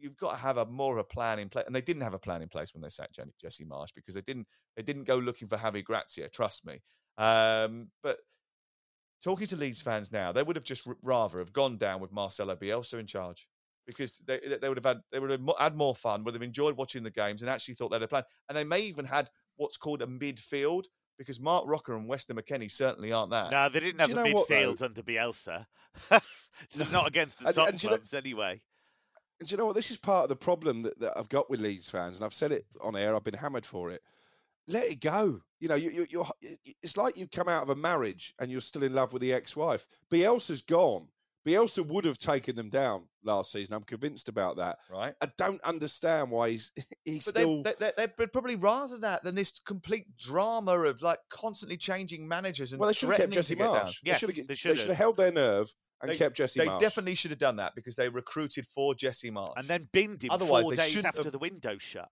you've got to have a more of a plan in place, and they didn't have a plan in place when they sacked Jesse Marsch because they didn't they didn't go looking for Javi Gracia. Trust me. Um, but talking to Leeds fans now, they would have just rather have gone down with Marcelo Bielsa in charge because they they would have had they would have had more fun, would have enjoyed watching the games, and actually thought they had a plan. And they may even had what's called a midfield because Marc Roca and Weston McKennie certainly aren't that. No, they didn't have a know what, midfield under Bielsa. It's not against the And- top and do you know- clubs anyway. And do you know what? This is part of the problem that, that I've got with Leeds fans, and I've said it on air. I've been hammered for it. Let it go. You know, you, you, you're. It's like you've come out of a marriage and you're still in love with the ex-wife. Bielsa's gone. Bielsa would have taken them down last season. I'm convinced about that. Right. I don't understand why he's he's But still. they, they, they, they'd probably rather that than this complete drama of like constantly changing managers and well, they should have kept Jesse to get down. Marsch. Yes, they should have, they they should have held their nerve and They- kept Jesse They Marsch. definitely should have done that because they recruited for Jesse Marsch. And then binned him Otherwise, four days after have- the window shut.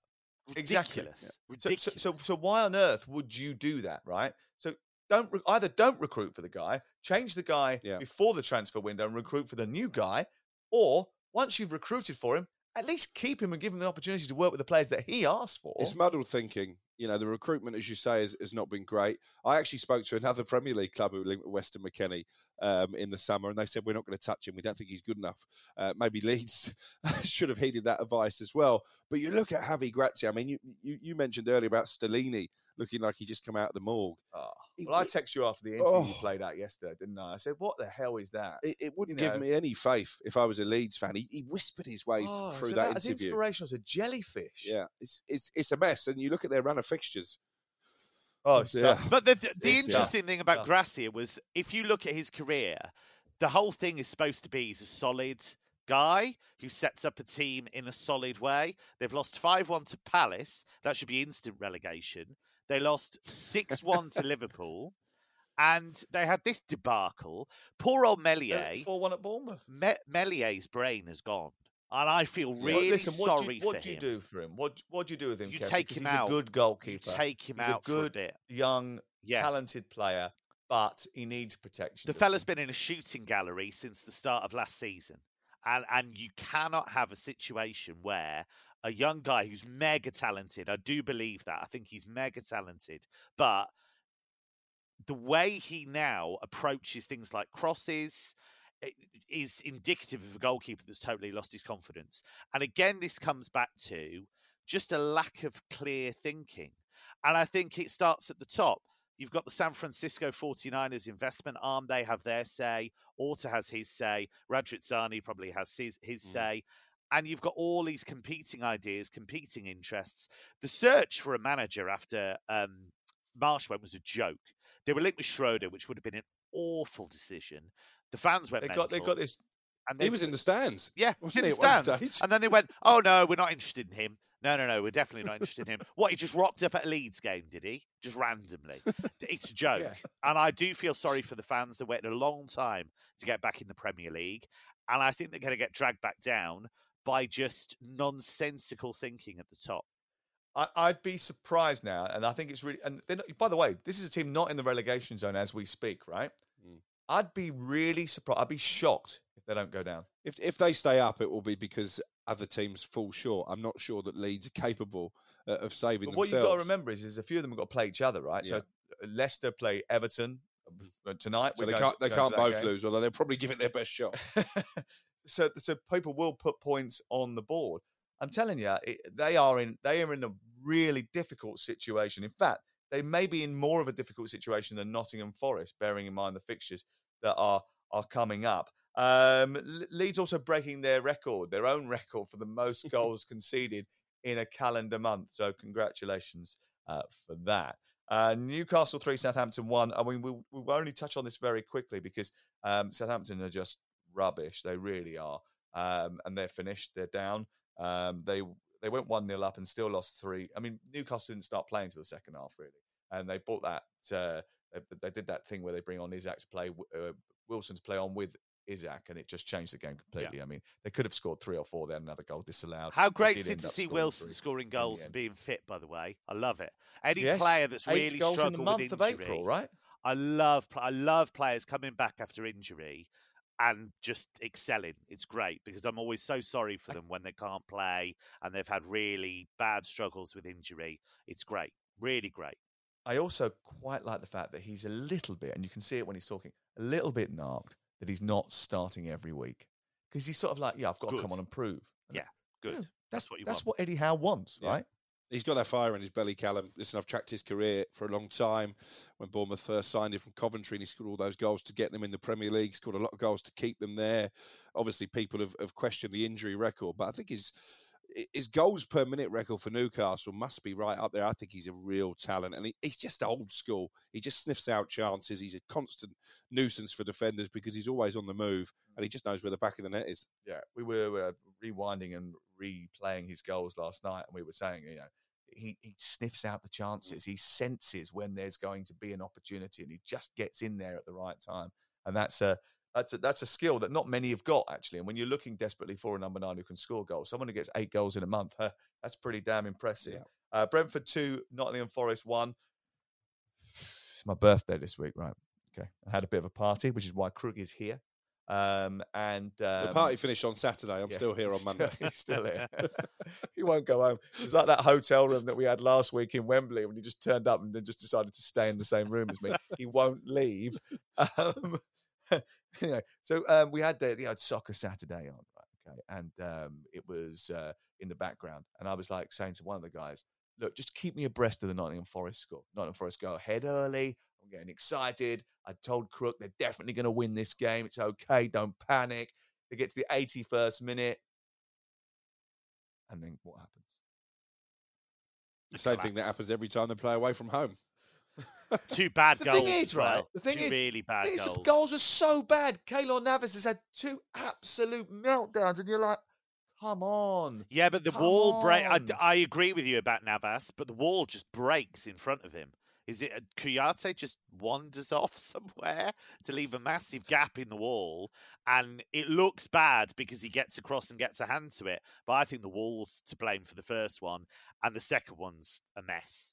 Exactly. Ridiculous. So, so, so, so why on earth would you do that, right? So don't re- either don't recruit for the guy, change the guy Yeah. before the transfer window and recruit for the new guy, or once you've recruited for him, at least keep him and give him the opportunity to work with the players that he asked for. It's muddled thinking. You know, the recruitment, as you say, has, has not been great. I actually spoke to another Premier League club who linked with Weston McKennie um, in the summer, and they said, We're not going to touch him. We don't think he's good enough. Uh, maybe Leeds should have heeded that advice as well. But you look at Javi Gracia. I mean, you, you, you mentioned earlier about Stellini looking like he just come out of the morgue. Oh, well, I he- texted you after the interview you Oh. played out yesterday, didn't I? I said, "What the hell is that?" It, it wouldn't You give know. me any faith if I was a Leeds fan. He, he whispered his way Oh, through it's that about as inspirational as a jellyfish. Yeah, it's, it's it's a mess. And you look at their run of fixtures. Oh, Yeah. But the, the, the It's tough. interesting thing about Tough. Gracia was if you look at his career, the whole thing is supposed to be he's a solid guy who sets up a team in a solid way. They've lost 5 1 to Palace. That should be instant relegation. They lost 6 1 to Liverpool. And they had this debacle. Poor old Meslier. four one at Bournemouth. Me- Meslier's brain has gone. And I feel Yeah. really Listen, what sorry do you, what for do you him. do for him? What what do you do with him? You Kev? take Because him he's out. a good You goalkeeper. take him he's out a good, for a young, Yeah. talented player, but he needs protection. The fella's he? been in a shooting gallery since the start of last season. And and you cannot have a situation where a young guy who's mega talented, I do believe that. I think he's mega talented, but the way he now approaches things like crosses eh, is indicative of a goalkeeper that's totally lost his confidence. And again, this comes back to just a lack of clear thinking. And I think it starts at the top. You've got the San Francisco 49ers investment arm. They have their say. Orta has his say. Radrizzani probably has his, his mm. say. And you've got all these competing ideas, competing interests. The search for a manager after um, Marsch went was a joke. They were linked with Schroeder, which would have been an awful decision. The fans went They got they got this. and He was in the stands. yeah, wasn't in the stands. And then they went, "Oh no, we're not interested in him. No, no, no, we're definitely not interested in him." What? He just rocked up at a Leeds game, did he? Just randomly? it's a joke. Yeah. And I do feel sorry for the fans that waited a long time to get back in the Premier League, and I think they're going to get dragged back down by just nonsensical thinking at the top. I, I'd be surprised now, and I think it's really. And they're not, by the way, this is a team not in the relegation zone as we speak, right? Mm. I'd be really surprised. I'd be shocked if they don't go down. If if they stay up, it will be because other teams fall short. I'm not sure that Leeds are capable uh, of saving But what themselves. you've got to remember is, is a few of them have got to play each other, right? So uh, Leicester play Everton uh, tonight. So they can't to- they can't both game. lose, although they'll probably give it their best shot. so so people will put points on the board. I'm telling you, it, they are in they are in a really difficult situation. In fact, they may be in more of a difficult situation than Nottingham Forest, bearing in mind the fixtures that are are coming up. Um, Leeds also breaking their record, their own record for the most goals conceded in a calendar month. So congratulations uh, for that. Uh, Newcastle three, Southampton one. I mean, we'll, we'll only touch on this very quickly because um, Southampton are just rubbish. They really are, um, and they're finished. They're down. Um, they they went one 0 up and still lost three. I mean, Newcastle didn't start playing till the second half really, and they bought that. Uh, they, they did that thing where they bring on Isak to play, uh, Wilson to play on with Isak, and it just changed the game completely. I mean, they could have scored three or four. They had another goal disallowed. How great is it to see Wilson scoring goals and being fit? By the way, I love it. Any Yes, player that's really goals in the struggled month with of April, right? I love I love players coming back after injury and just excelling. It's great because I'm always so sorry for them when they can't play and they've had really bad struggles with injury. It's great, really great. I also quite like the fact that he's a little bit, and you can see it when he's talking, a little bit narked that he's not starting every week because he's sort of like, yeah, I've got to come on and prove. Yeah, good. Yeah, that's what you That's want. what Eddie Howe wants, Yeah. right? He's got that fire in his belly, Callum. Listen, I've tracked his career for a long time. When Bournemouth first signed him from Coventry, and he scored all those goals to get them in the Premier League, scored a lot of goals to keep them there. Obviously, people have, have questioned the injury record, but I think his his goals per minute record for Newcastle must be right up there. I think he's a real talent, and he, he's just old school. He just sniffs out chances. He's a constant nuisance for defenders because he's always on the move, and he just knows where the back of the net is. Yeah, we were uh, rewinding and replaying his goals last night, and we were saying, you know, he, he sniffs out the chances. He senses when there's going to be an opportunity, and he just gets in there at the right time. And that's a that's a, that's a skill that not many have got actually. And when you're looking desperately for a number nine who can score goals, someone who gets eight goals in a month, huh, that's pretty damn impressive. Yeah. Uh, Brentford two, Nottingham Forest one. It's my birthday this week, right? Okay, I had a bit of a party, which is why Crook is here. Um, and um, the party finished on Saturday. I'm yeah, still here on Monday. Still, he's still here. he won't go home. It's like that hotel room that we had last week in Wembley when he just turned up and then just decided to stay in the same room as me. he won't leave. Um, so um, we had the, the old soccer Saturday on, right? Okay, and um, it was uh, in the background, and I was like saying to one of the guys, "Look, just keep me abreast of the Nottingham Forest score. Nottingham Forest go ahead early. I'm getting excited. I told Crook they're definitely going to win this game. It's okay. Don't panic. They get to the 81st minute, and then what happens? The same thing that happens every time they play away from home. Two bad goals. The goals. thing is, right? The thing Two is, really bad is, goals. the goals are so bad. Keylor Navas has had two absolute meltdowns, and you're like, come on. Yeah, but the wall break. I. I agree with you about Navas, but the wall just breaks in front of him. Is it uh, Kouyaté just wanders off somewhere to leave a massive gap in the wall, and it looks bad because he gets across and gets a hand to it. But I think the wall's to blame for the first one, and the second one's a mess.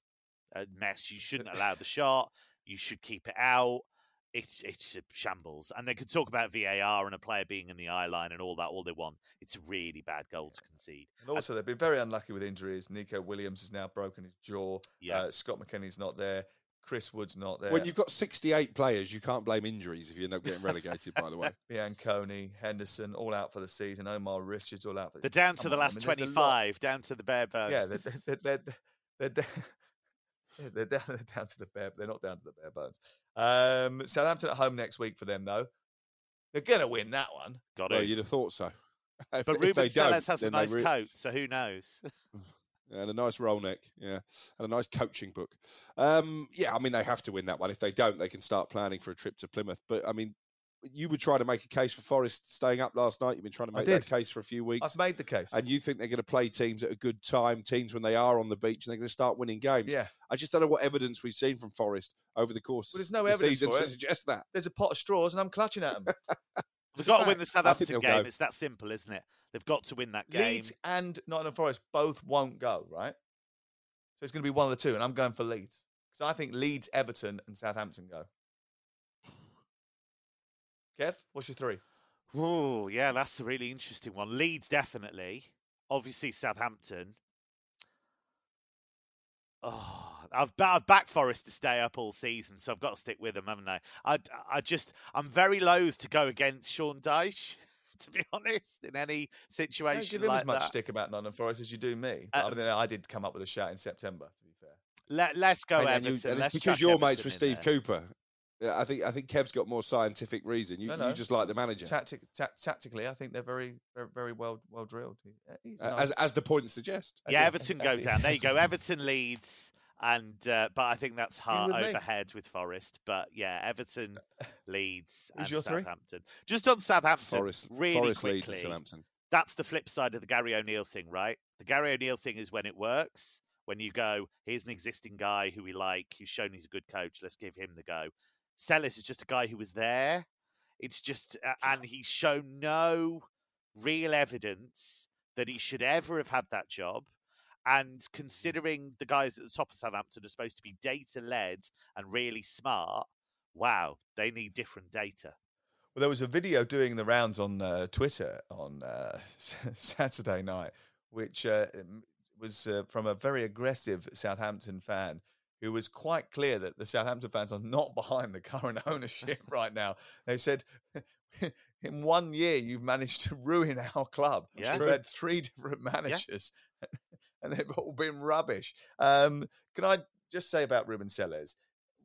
A mess. You shouldn't allow the shot. You should keep it out. It's it's a shambles, and they could talk about VAR and a player being in the eye line and all that all they want. It's a really bad goal to concede. And also, they've been very unlucky with injuries. Nico Williams has now broken his jaw. Yeah. Uh, Scott McKenna's not there. Chris Wood's not there. When you've got 68 players, you can't blame injuries if you end up getting relegated, by the way. Biancone, Henderson, all out for the season. Omar Richards, all out for They're down to the on, I last mean, there's a lot. 25, down to the bare bones. Yeah, they're, they're, they're, they're, they're, yeah, they're, down, they're down to the bare. They're not down to the bare bones. Um, Southampton at home next week for them though. They're gonna win that one. Got well, it. you'd have thought so. If, But Ruben don't, Sellés has a nice re- coat, so who knows? and a nice roll neck, yeah, and a nice coaching book. Um, yeah, I mean they have to win that one. If they don't, they can start planning for a trip to Plymouth. But I mean, you were trying to make a case for Forest staying up last night. You've been trying to make that case for a few weeks, I've made the case. and you think they're going to play teams at a good time, teams when they are on the beach, and they're going to start winning games. yeah, I just don't know what evidence we've seen from Forest over the course Well, there's of no the evidence season for to suggest that. there's a pot of straws, and I'm clutching at them. They've got to win the I think Southampton game. go. It's that simple, isn't it? They've got to win that game. Leeds and Nottingham Forest both won't go, right? So it's going to be one of the two, and I'm going for Leeds because I think Leeds, Everton, and Southampton go. Kev, what's your three? Oh, yeah, that's a really interesting one. Leeds, definitely. Obviously, Southampton. Oh, I've, I've backed Forest to stay up all season, so I've got to stick with them, haven't I? I, I just, I'm very loath to go against Sean Dyche, to be honest, in any Don't situation give him like as much that. stick about Nottingham Forest as you do me. Uh, I, mean, I did come up with a shout in September, to be fair. Let, let's go and, and you- Everton. and let's it's because you're Everton mates with Steve there. Cooper. Yeah, I think I think Kev's got more scientific reason. You, No, no. you just like the manager, Tactic, ta- tactically, I think they're very, very, very well, well drilled. He- uh, He's uh, nice. as as the points suggest. As yeah, he- Everton go he- down. There you go. he- Everton Leeds, and uh, but I think that's heart with me. with Forest. But yeah, Everton Leeds Who's and your three? Southampton. Just on Southampton, Forest, really Forest quickly. Leeds at Southampton. That's the flip side of the Gary O'Neill thing, right? The Gary O'Neill thing is when it works. When you go, here's an existing guy who we like, who's shown he's a good coach. Let's give him the go. Sellés is just a guy who was there. It's just, uh, and he's shown no real evidence that he should ever have had that job. And considering the guys at the top of Southampton are supposed to be data led and really smart, wow, they need different data. Well, there was a video doing the rounds on uh, Twitter on uh, Saturday night, which uh, was uh, from a very aggressive Southampton fan who was quite clear that the Southampton fans are not behind the current ownership right now. They said, in one year, you've managed to ruin our club. Yeah. We've had three different managers. and they've all been rubbish. Um, can I just say about Ruben Sellés?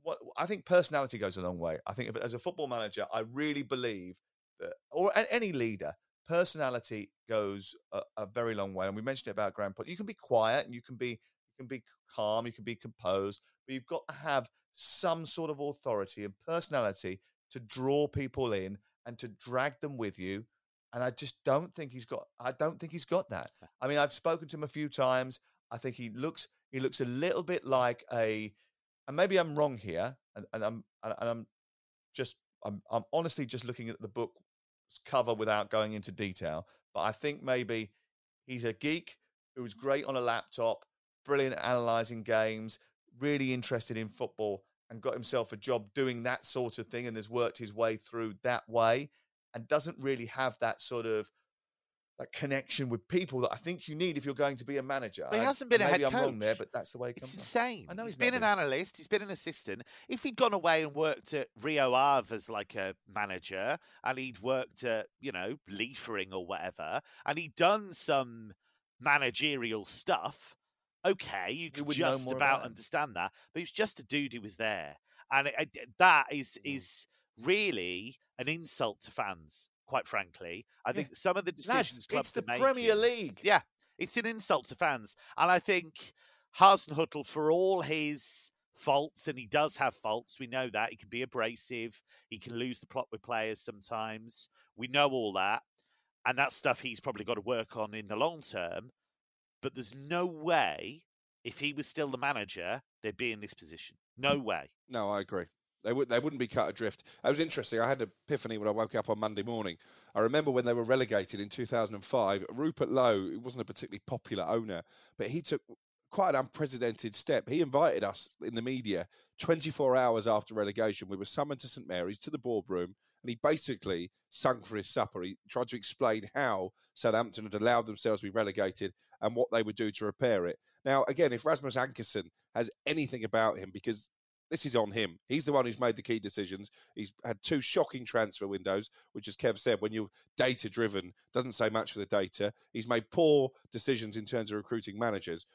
What I think personality goes a long way. I think if, as a football manager, I really believe that, or any leader, personality goes a, a very long way. And we mentioned it about Graham Potter. You can be quiet and you can be can be calm, you can be composed, but you've got to have some sort of authority and personality to draw people in and to drag them with you. And I just don't think he's got. I don't think he's got that. I mean, I've spoken to him a few times. I think he looks. He looks a little bit like a. And maybe I'm wrong here, and, and I'm and I'm just I'm I'm honestly just looking at the book cover without going into detail. But I think maybe he's a geek who's great on a laptop, brilliant at analyzing games, really interested in football, and got himself a job doing that sort of thing and has worked his way through that way and doesn't really have that sort of that connection with people that I think you need if you're going to be a manager. But he hasn't been and a maybe head I'm wrong there, but that's the way it It's comes. insane. I know he's he's been an been. analyst. He's been an assistant. If he'd gone away and worked at Rio Ave as like a manager, and he'd worked at you know Liefering or whatever, and he'd done some managerial stuff, okay, you could just about about understand that. But he was just a dude who was there, and it, it- that is Mm. is really an insult to fans. Quite frankly, I Yeah. think some of the decisions Lads, clubs it's the are making- Premier League. yeah, it's an insult to fans. And I think Hasenhüttl, for all his faults, and he does have faults, we know that. He can be abrasive, he can lose the plot with players sometimes. We know all that. And that's stuff he's probably got to work on in the long term. But there's no way, if he was still the manager, they'd be in this position. No way. No, I agree. They would they wouldn't be cut adrift. It was interesting. I had an epiphany when I woke up on Monday morning. I remember when they were relegated in 2005. Rupert Lowe, who wasn't a particularly popular owner, but he took quite an unprecedented step. He invited us in the media 24 hours after relegation. We were summoned to St Mary's to the boardroom, and he basically sung for his supper. He tried to explain how Southampton had allowed themselves to be relegated and what they would do to repair it. Now, again, if Rasmus Ankerson has anything about him, because this is on him. He's the one who's made the key decisions. He's had two shocking transfer windows, which, as Kev said, when you're data driven, doesn't say much for the data. He's made poor decisions in terms of recruiting managers.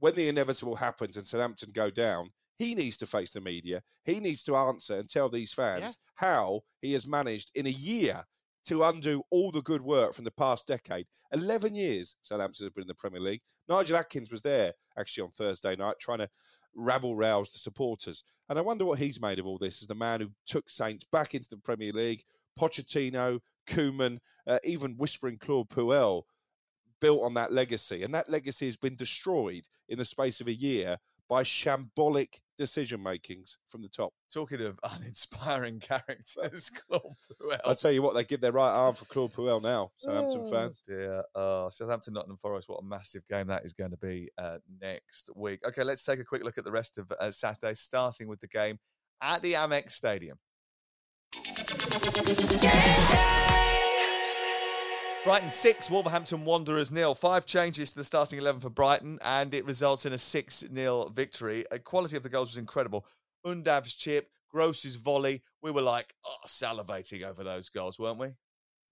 When the inevitable happens and Southampton go down, he needs to face the media. He needs to answer and tell these fans how he has managed in a year to undo all the good work from the past decade. 11 years Southampton have been in the Premier League. Nigel Adkins was there actually on Thursday night trying to rabble rouse the supporters. And I wonder what he's made of all this as the man who took Saints back into the Premier League. Pochettino, Koeman, uh, even whispering Claude Puel built on that legacy. And that legacy has been destroyed in the space of a year by shambolic decision makings from the top. Talking of uninspiring characters, Claude Puel. I'll tell you what, they give their right arm for Claude Puel now, Southampton Oh, fans. Dear. Oh, Southampton, Nottingham Forest. What a massive game that is going to be uh, next week. Okay, let's take a quick look at the rest of uh, Saturday, starting with the game at the Amex Stadium. Brighton 6, Wolverhampton Wanderers nil. Five changes to the starting 11 for Brighton, and it results in a 6 0 victory. The quality of the goals was incredible. Undav's chip, Gross's volley. We were like oh, salivating over those goals, weren't we?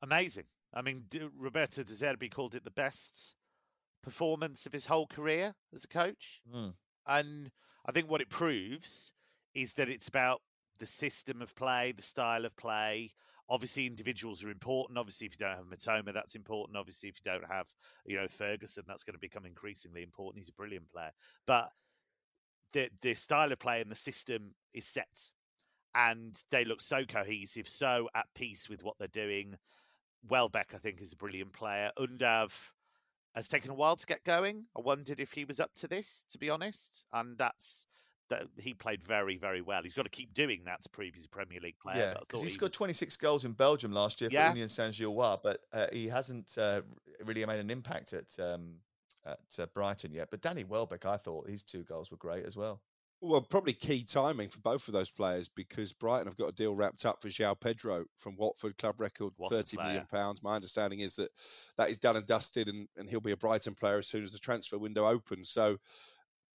Amazing. I mean, Roberto De Zerbi called it the best performance of his whole career as a coach. Mm. And I think what it proves is that it's about the system of play, the style of play. Obviously, individuals are important. Obviously, if you don't have Mitoma, that's important. Obviously, if you don't have, you know, Ferguson, that's going to become increasingly important. He's a brilliant player. But the the style of play and the system is set. And they look so cohesive, so at peace with what they're doing. Welbeck, I think, is a brilliant player. Undav has taken a while to get going. I wondered if he was up to this, to be honest. And that's that he played very, very well. He's got to keep doing that to prove he's a Premier League player. Yeah, because thought he he scored was- 26 goals in Belgium last year for Yeah. Union Saint Gilloise, but uh, he hasn't uh, really made an impact at um, at uh, Brighton yet. But Danny Welbeck, I thought his two goals were great as well. Well, probably key timing for both of those players because Brighton have got a deal wrapped up for João Pedro from Watford, club record What a thirty million pounds. My understanding is that that is done and dusted, and, and he'll be a Brighton player as soon as the transfer window opens. So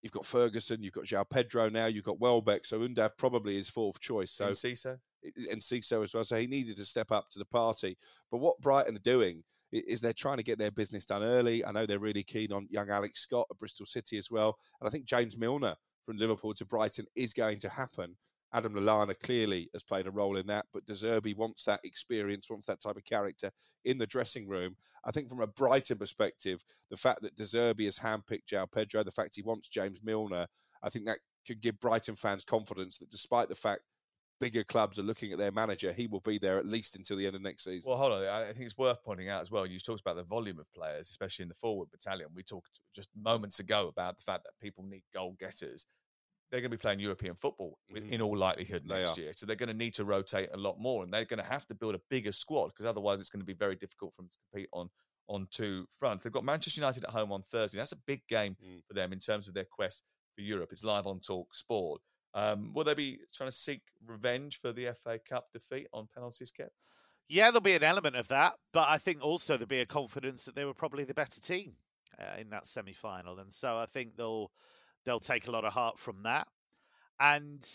you've got Ferguson, you've got João Pedro now, you've got Welbeck, so Undav probably is fourth choice. So And Ciso? and Enciso as well. So he needed to step up to the party. But what Brighton are doing is they're trying to get their business done early. I know they're really keen on young Alex Scott of Bristol City as well, and I think James Milner from Liverpool to Brighton is going to happen. Adam Lallana clearly has played a role in that, but De Zerbi wants that experience, wants that type of character in the dressing room. I think from a Brighton perspective, the fact that De Zerbi has handpicked João Pedro, the fact he wants James Milner, I think that could give Brighton fans confidence that despite the fact bigger clubs are looking at their manager, he will be there at least until the end of next season. Well, hold on. I think it's worth pointing out as well. You talked about the volume of players, especially in the forward battalion. We talked just moments ago about the fact that people need goal getters. They're going to be playing European football with- in all likelihood Mm-hmm. They next are. year. So they're going to need to rotate a lot more, and they're going to have to build a bigger squad because otherwise it's going to be very difficult for them to compete on on two fronts. They've got Manchester United at home on Thursday. That's a big game Mm. for them in terms of their quest for Europe. It's live on Talk Sport. Um, will they be trying to seek revenge for the FA Cup defeat on penalties, Kev? Yeah, there'll be an element of that, but I think also there'll be a confidence that they were probably the better team uh, in that semi-final, and so I think they'll they'll take a lot of heart from that. And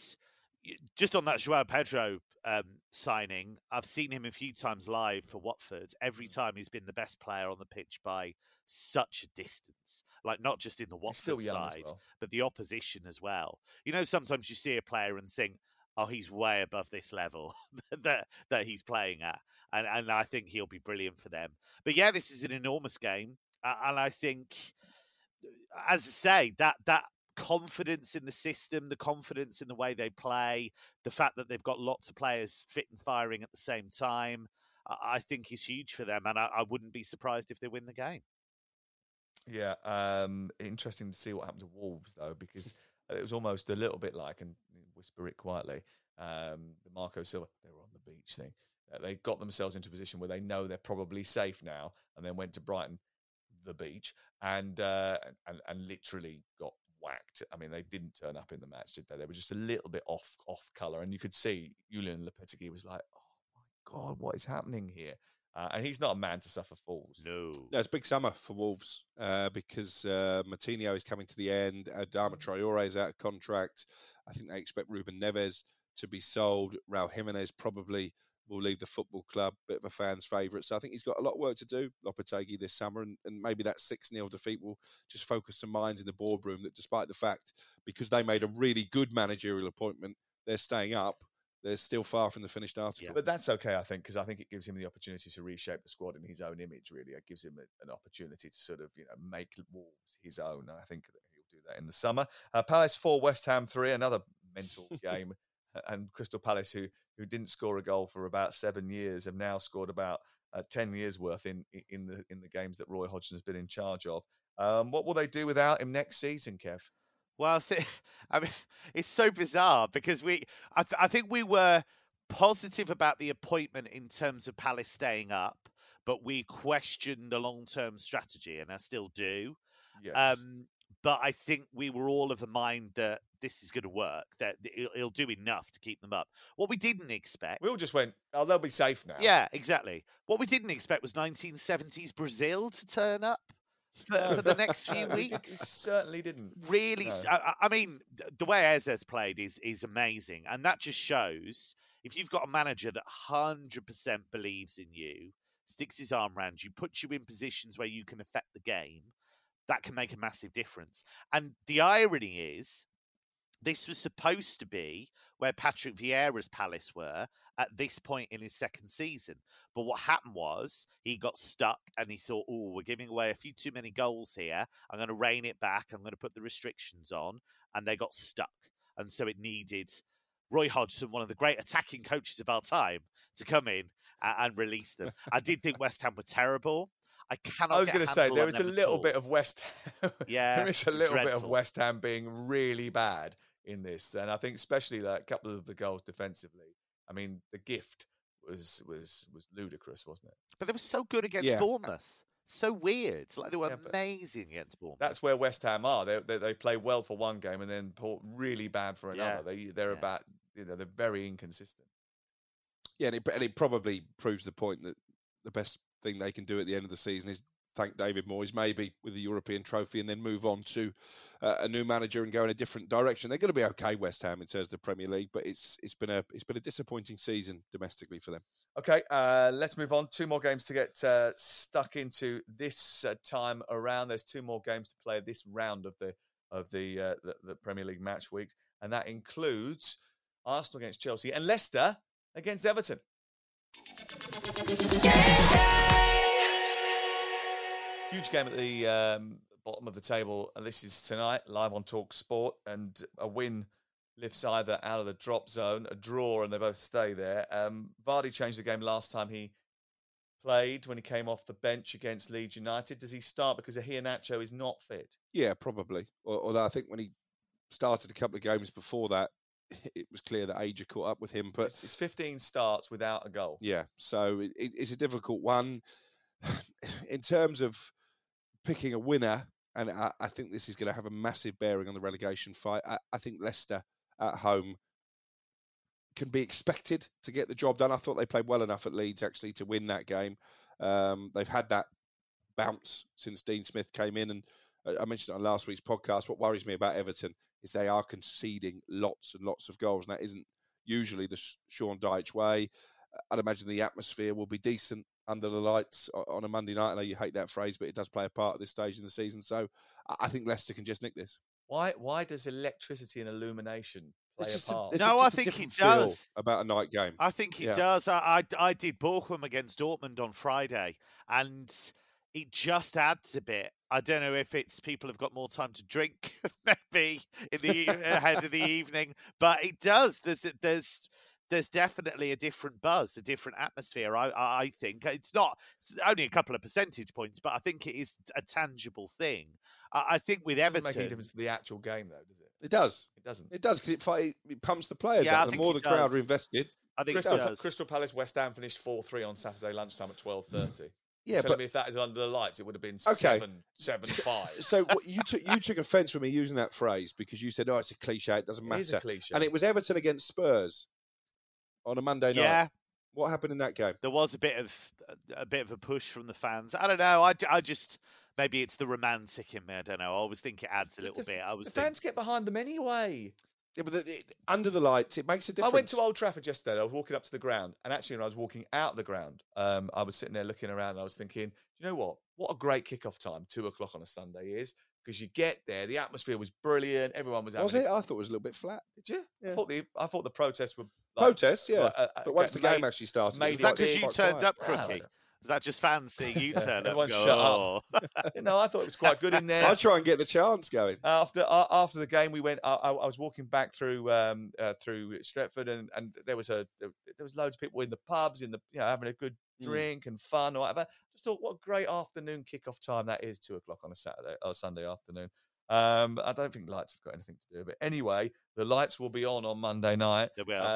just on that Joao Pedro um, signing, I've seen him a few times live for Watford. Every time he's been the best player on the pitch by such a distance, like not just in the Watford side, well. but the opposition as well. You know, sometimes you see a player and think, "Oh, he's way above this level that that he's playing at," and and I think he'll be brilliant for them. But yeah, this is an enormous game, uh, and I think, as I say, that that confidence in the system, the confidence in the way they play, the fact that they've got lots of players fit and firing at the same time, I, think is huge for them, and I, I wouldn't be surprised if they win the game. Yeah, um, interesting to see what happened to Wolves though, because it was almost a little bit like, and whisper it quietly, um, the Marco Silva. They were on the beach thing. Uh, they got themselves into a position where they know they're probably safe now, and then went to Brighton, the beach, and uh, and and literally got whacked. I mean, they didn't turn up in the match, did they? They were just a little bit off off color, and you could see Julian Lopetegui was like, "Oh my god, what is happening here?" Uh, and he's not a man to suffer fools. No. No, it's big summer for Wolves uh, because uh, Moutinho is coming to the end. Adama Traore is out of contract. I think they expect Ruben Neves to be sold. Raul Jimenez probably will leave the football club, bit of a fan's favourite. So I think he's got a lot of work to do, Lopetegui, this summer. And, and maybe that 6 0 defeat will just focus some minds in the boardroom that despite the fact, because they made a really good managerial appointment, they're staying up. They're still far from the finished article. But that's okay, I think, because I think it gives him the opportunity to reshape the squad in his own image. Really, it gives him a, an opportunity to sort of you know make Wolves his own. I think that he'll do that in the summer. Uh, Palace four, West Ham three, another mental game. And Crystal Palace, who who didn't score a goal for about seven years, have now scored about uh, ten years worth in in the in the games that Roy Hodgson has been in charge of. Um, what will they do without him next season, Kev? Well, I, mean, it's so bizarre because we, I, th- I think we were positive about the appointment in terms of Palace staying up, but we questioned the long-term strategy, and I still do. Yes. Um, but I think we were all of the mind that this is going to work, that it'll, it'll do enough to keep them up. What we didn't expect. We all just went, oh, they'll be safe now. Yeah, exactly. What we didn't expect was 1970s Brazil to turn up for, for the next few weeks. certainly didn't. Really, No. I- I mean, the way Ezes played is is amazing, and that just shows if you've got a manager that hundred percent believes in you, sticks his arm around you, puts you in positions where you can affect the game, that can make a massive difference. And the irony is, this was supposed to be where Patrick Vieira's Palace were at this point in his second season. But what happened was he got stuck and he thought, oh, we're giving away a few too many goals here. I'm going to rein it back. I'm going to put the restrictions on. And they got stuck. And so it needed Roy Hodgson, one of the great attacking coaches of our time, to come in and, release them. I did think West Ham were terrible. I cannot. I was going going to to say there is a little bit of West. Yeah, there is a little bit of. West Ham being really bad in this, and I think especially like a couple of the goals defensively. I mean, the gift was was was ludicrous, wasn't it? But they were so good against Yeah. Bournemouth. So weird. Like they were amazing against Bournemouth. That's where West Ham are. They they, they play well for one game and then really bad for Yeah. another. They they're about you know they're very inconsistent. Yeah, and it, and it probably proves the point that the best thing they can do at the end of the season is thank David Moyes maybe with the European trophy and then move on to uh, a new manager and go in a different direction. They're going to be okay, West Ham, in terms of the Premier League, but it's it's been a it's been a disappointing season domestically for them. Okay, uh, let's move on. Two more games to get uh, stuck into this uh, time around. There's two more games to play this round of the of the, uh, the the Premier League match weeks, and that includes Arsenal against Chelsea and Leicester against Everton. Huge game at the um, bottom of the table, and this is tonight live on Talk Sport. And a win lifts either out of the drop zone, a draw, and they both stay there. Um, Vardy changed the game last time he played when he came off the bench against Leeds United. Does he start because Iheanacho is not fit? Yeah, probably. Although I think when he started a couple of games before that, it was clear that age caught up with him. But it's, it's 15 starts without a goal. Yeah, so it, it's a difficult one in terms of picking a winner. And I, I think this is going to have a massive bearing on the relegation fight. I, I think Leicester at home can be expected to get the job done. I thought they played well enough at Leeds actually to win that game. Um, they've had that bounce since Dean Smith came in, and I mentioned on last week's podcast. What worries me about Everton is they are conceding lots and lots of goals, and that isn't usually the Sean Dyche way. I'd imagine the atmosphere will be decent under the lights on a Monday night. I know you hate that phrase, but it does play a part at this stage in the season. So I think Leicester can just nick this. Why? Why does electricity and illumination play a part? A, no, a, I think it does. About a night game, I think it yeah. does. I, I, I did Bochum against Dortmund on Friday, and it just adds a bit. I don't know if it's people have got more time to drink, maybe in the ahead of the evening, but it does. There's there's there's definitely a different buzz, a different atmosphere. I I think it's not it's only a couple of percentage points, but I think it is a tangible thing. I, I think with Everton, it Everton, doesn't make any difference to the actual game, though, does it? It does. It doesn't. It does because it, it pumps the players Yeah, I up. The more it the crowd are invested. I think Crystal, it does. Crystal Palace West Ham finished four three on Saturday lunchtime at twelve mm. thirty. Yeah, Telling but me if that is under the lights, it would have been Okay. seven seven five. so what, you took you took offence with me using that phrase because you said, "Oh, it's a cliche. It doesn't matter." is a cliche. And it was Everton against Spurs on a Monday night. Yeah, What happened in that game? there was a bit of a bit of a push from the fans. I don't know. I, I just maybe it's the romantic in me. I don't know. I always think it adds a little The- bit. I was the fans get behind them anyway. Yeah, but the, it, under the lights, it makes a difference. I went to Old Trafford yesterday. I was walking up to the ground, and actually, when I was walking out the ground, um, I was sitting there looking around. And I was thinking, you know what? What a great kickoff time two o'clock on a Sunday is because you get there. The atmosphere was brilliant. Everyone was. Was it? I thought it was a little bit flat. Did you? Yeah. I thought the I thought the protests were like, Protests, yeah. like, uh, uh, but once the made- game actually started, made was is that because you quite turned quiet. up, Well, I Crookie? don't- Is that just fancy you Yeah, turn up? everyone and go, shut "Oh." up. you know, I thought it was quite good in there. I try and get the chance going. after uh, after the game, we went. I, I I was walking back through um, uh, through Stretford, and, and there was a there was loads of people in the pubs, in the you know having a good Mm. drink and fun or whatever. Just thought, what a great afternoon kickoff time that is, two o'clock on a Saturday or Sunday afternoon. Um, I don't think lights have got anything to do with it. Anyway, the lights will be on on Monday night.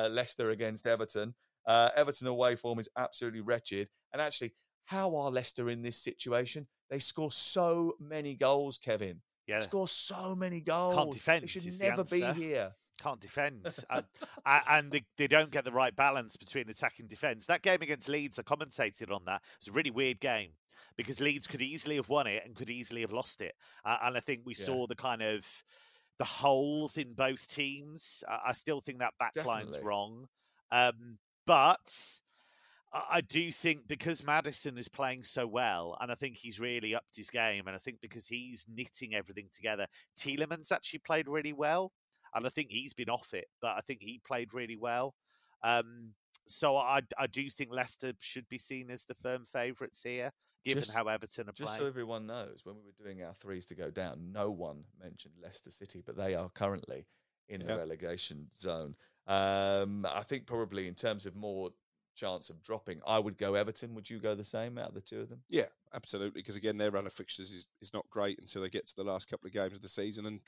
Uh, Leicester against Everton. Uh, Everton away form is absolutely wretched. And actually, how are Leicester in this situation? They score so many goals, Kevin. Yeah. Score so many goals. Can't defend They should is the never be here. can't defend, and, and they, they don't get the right balance between attack and defence. That game against Leeds, I commentated on that. It's a really weird game because Leeds could easily have won it and could easily have lost it, uh, and I think we Yeah. saw the kind of the holes in both teams. I, I still think that backline's wrong, um, but. I I do think because Maddison is playing so well, and I think he's really upped his game, and I think because he's knitting everything together, Tielemans actually played really well and I think he's been off it, but I think he played really well. Um, so I, I do think Leicester should be seen as the firm favourites here, given Just- how Everton are Just so everyone knows, when we were doing our threes to go down, no one mentioned Leicester City, but they are currently in the relegation zone. Um, I think probably in terms of more chance of dropping, I would go Everton. Would you go the same out of the two of them? Yeah, absolutely. Because again, their run of fixtures is, is not great until they get to the last couple of games of the season. And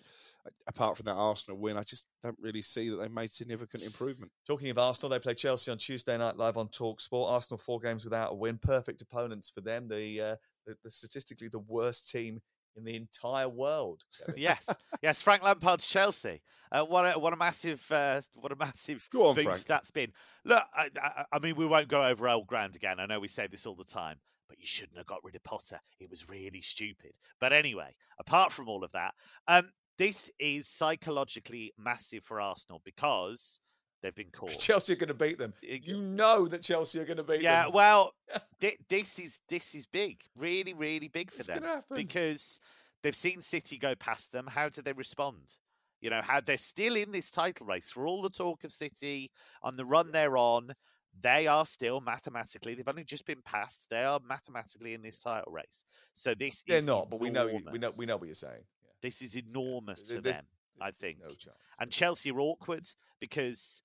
apart from that Arsenal win, I just don't really see that they've made significant improvement. Talking of Arsenal, they play Chelsea on Tuesday night live on Talk Sport. Arsenal four games without a win, perfect opponents for them. The, uh, the, the statistically the worst team in the entire world. Yes, yes. Frank Lampard's Chelsea. Uh, what a what a massive uh, what a massive Go on, boost Frank. that's been. Look, I, I, I mean, we won't go over old ground again. I know we say this all the time, but you shouldn't have got rid of Potter. It was really stupid. But anyway, apart from all of that, um, this is psychologically massive for Arsenal because they've been caught. Chelsea are going to beat them. You know that Chelsea are going to beat Yeah, them. Yeah, well, thi- this is this is big, really, really big for It's them happen. because they've seen City go past them. How do they respond? You know, how they're still in this title race for all the talk of City on the run they're on. They are still mathematically. They've only just been passed. They are mathematically in this title race. So this They're is not, but we know you, we know we know what you're saying. This is enormous There- for there's- them, I think. No chance. And Chelsea are awkward because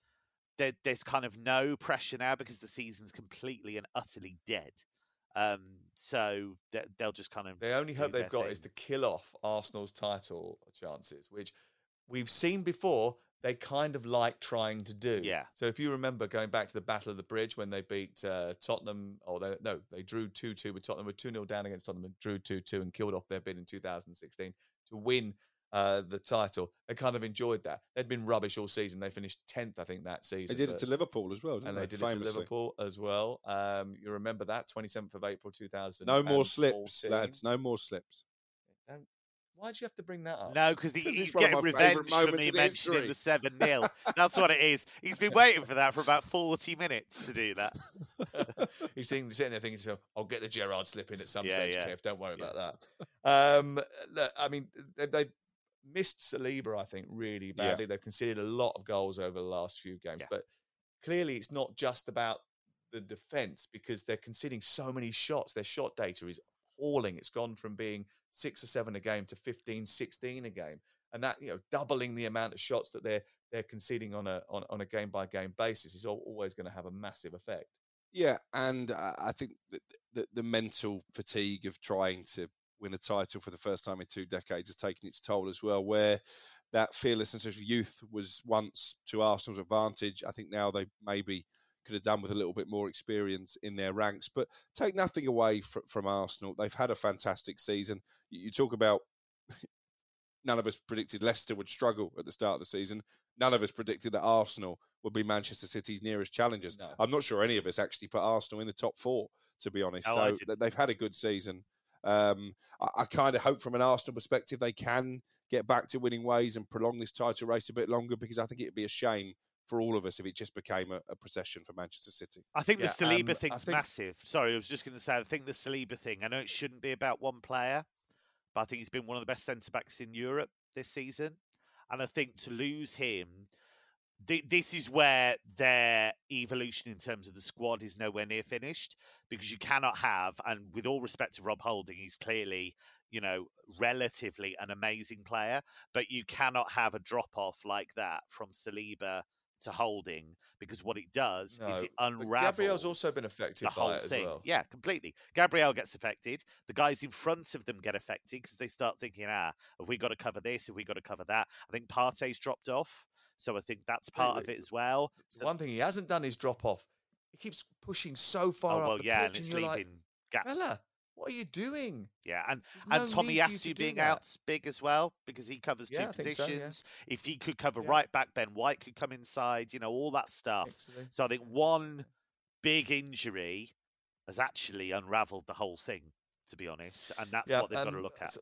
there, there's kind of no pressure now because the season's completely and utterly dead. Um, so they, they'll just kind of. The only hope they've got thing. is to kill off Arsenal's title chances, which we've seen before. They kind of like trying to do. Yeah. So if you remember going back to the Battle of the Bridge when they beat uh, Tottenham, or they, no, they drew two two with Tottenham, were two 0 down against Tottenham, and drew two two and killed off their bid in 2016 to win uh, the title. They kind of enjoyed that. They'd been rubbish all season. They finished tenth, I think, that season. They season. did it to Liverpool as well, didn't and they? they did it to Liverpool as well. Um, you remember that 27th of April 2000. No more slips, lads. No more slips. Don't, why'd you have to bring that up? No, because he, 'Cause it's he's getting revenge for me mentioning the 7 0. That's what it is. He's been waiting for that for about 40 minutes to do that. He's sitting, sitting there thinking, so I'll get the Gerrard slip in at some Yeah, stage, yeah. Kev. Don't worry Yeah. about that. Um, look, I mean, they, they missed Saliba, I think, really Yeah. badly. They've conceded a lot of goals over the last few games, Yeah. but clearly it's not just about the defense because they're conceding so many shots. Their shot data is appalling. It's gone from being six or seven a game to 15, 16 a game. And that, you know, doubling the amount of shots that they're they're conceding on a on, on a game by game basis is always going to have a massive effect. Yeah, and uh, I think that the, the mental fatigue of trying to win a title for the first time in two decades has taken its toll as well. Where that fearlessness of youth was once to Arsenal's advantage, I think now they maybe could have done with a little bit more experience in their ranks. But take nothing away fr- from Arsenal; they've had a fantastic season. You, you talk about none of us predicted Leicester would struggle at the start of the season. None of us predicted that Arsenal would be Manchester City's nearest challengers. No. I'm not sure any of us actually put Arsenal in the top four, to be honest. I so they've had a good season. Um, I, I kind of hope from an Arsenal perspective they can get back to winning ways and prolong this title race a bit longer because I think it'd be a shame for all of us if it just became a, a procession for Manchester City. I think Yeah, the Saliba um, I thing's think- massive. Sorry, I was just going to say, I think the Saliba thing, I know it shouldn't be about one player, but I think he's been one of the best centre backs in Europe this season. And I think to lose him, th- this is where their evolution in terms of the squad is nowhere near finished because you cannot have, and with all respect to Rob Holding, he's clearly, you know, relatively an amazing player, but you cannot have a drop off like that from Saliba to Holding because what it does is it unravels. Gabriel's also been affected the by whole thing. well. Yeah, completely. Gabriel gets affected. The guys in front of them get affected because they start thinking, ah, have we got to cover this? Have we got to cover that? I think Partey's dropped off. So I think that's part of it as well. So, One thing he hasn't done is drop off. He keeps pushing so oh, far well, up the yeah, and pitch, it's and you're leaving like, gaps. fella, what are you doing? Yeah, and There's and no Tommy need for you to being that. out big as well because he covers two I think so, yeah. positions. If he could cover Yeah. right back, Ben White could come inside. You know all that stuff. Excellent. So I think one big injury has actually unravelled the whole thing. To be honest, and that's what they've got to look at. so-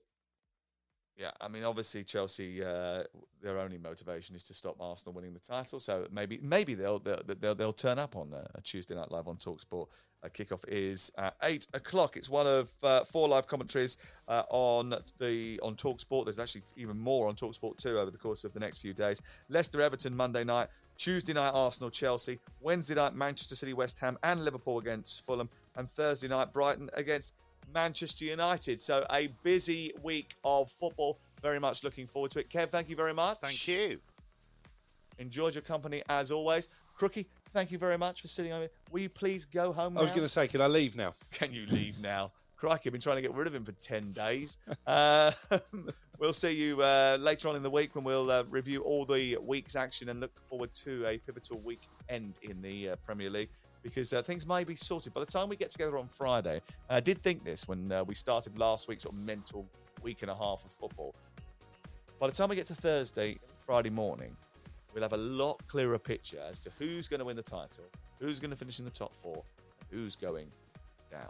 yeah, I mean, obviously Chelsea, uh, their only motivation is to stop Arsenal winning the title. So maybe, maybe they'll they'll they'll, they'll turn up on uh, a Tuesday night live on Talksport. Uh, kickoff is at eight o'clock. It's one of uh, four live commentaries uh, on the on Talksport. There's actually even more on Talksport too over the course of the next few days. Leicester Everton Monday night. Tuesday night Arsenal Chelsea. Wednesday night Manchester City West Ham and Liverpool against Fulham. And Thursday night Brighton against Manchester United. So a busy week of football. Very much looking forward to it. Kev, thank you very much. Thank you. Enjoyed your company as always. Crookie, thank you very much for sitting over. Will you please go home I was going to say, can I leave now? Can you leave now? Crikey, I've been trying to get rid of him for 10 days. Uh, we'll see you uh, later on in the week when we'll uh, review all the week's action and look forward to a pivotal weekend in the uh, Premier League because uh, things may be sorted. By the time we get together on Friday, I did think this when uh, we started last week's sort of mental week and a half of football. By the time we get to Thursday, Friday morning, we'll have a lot clearer picture as to who's going to win the title, who's going to finish in the top four, and who's going down.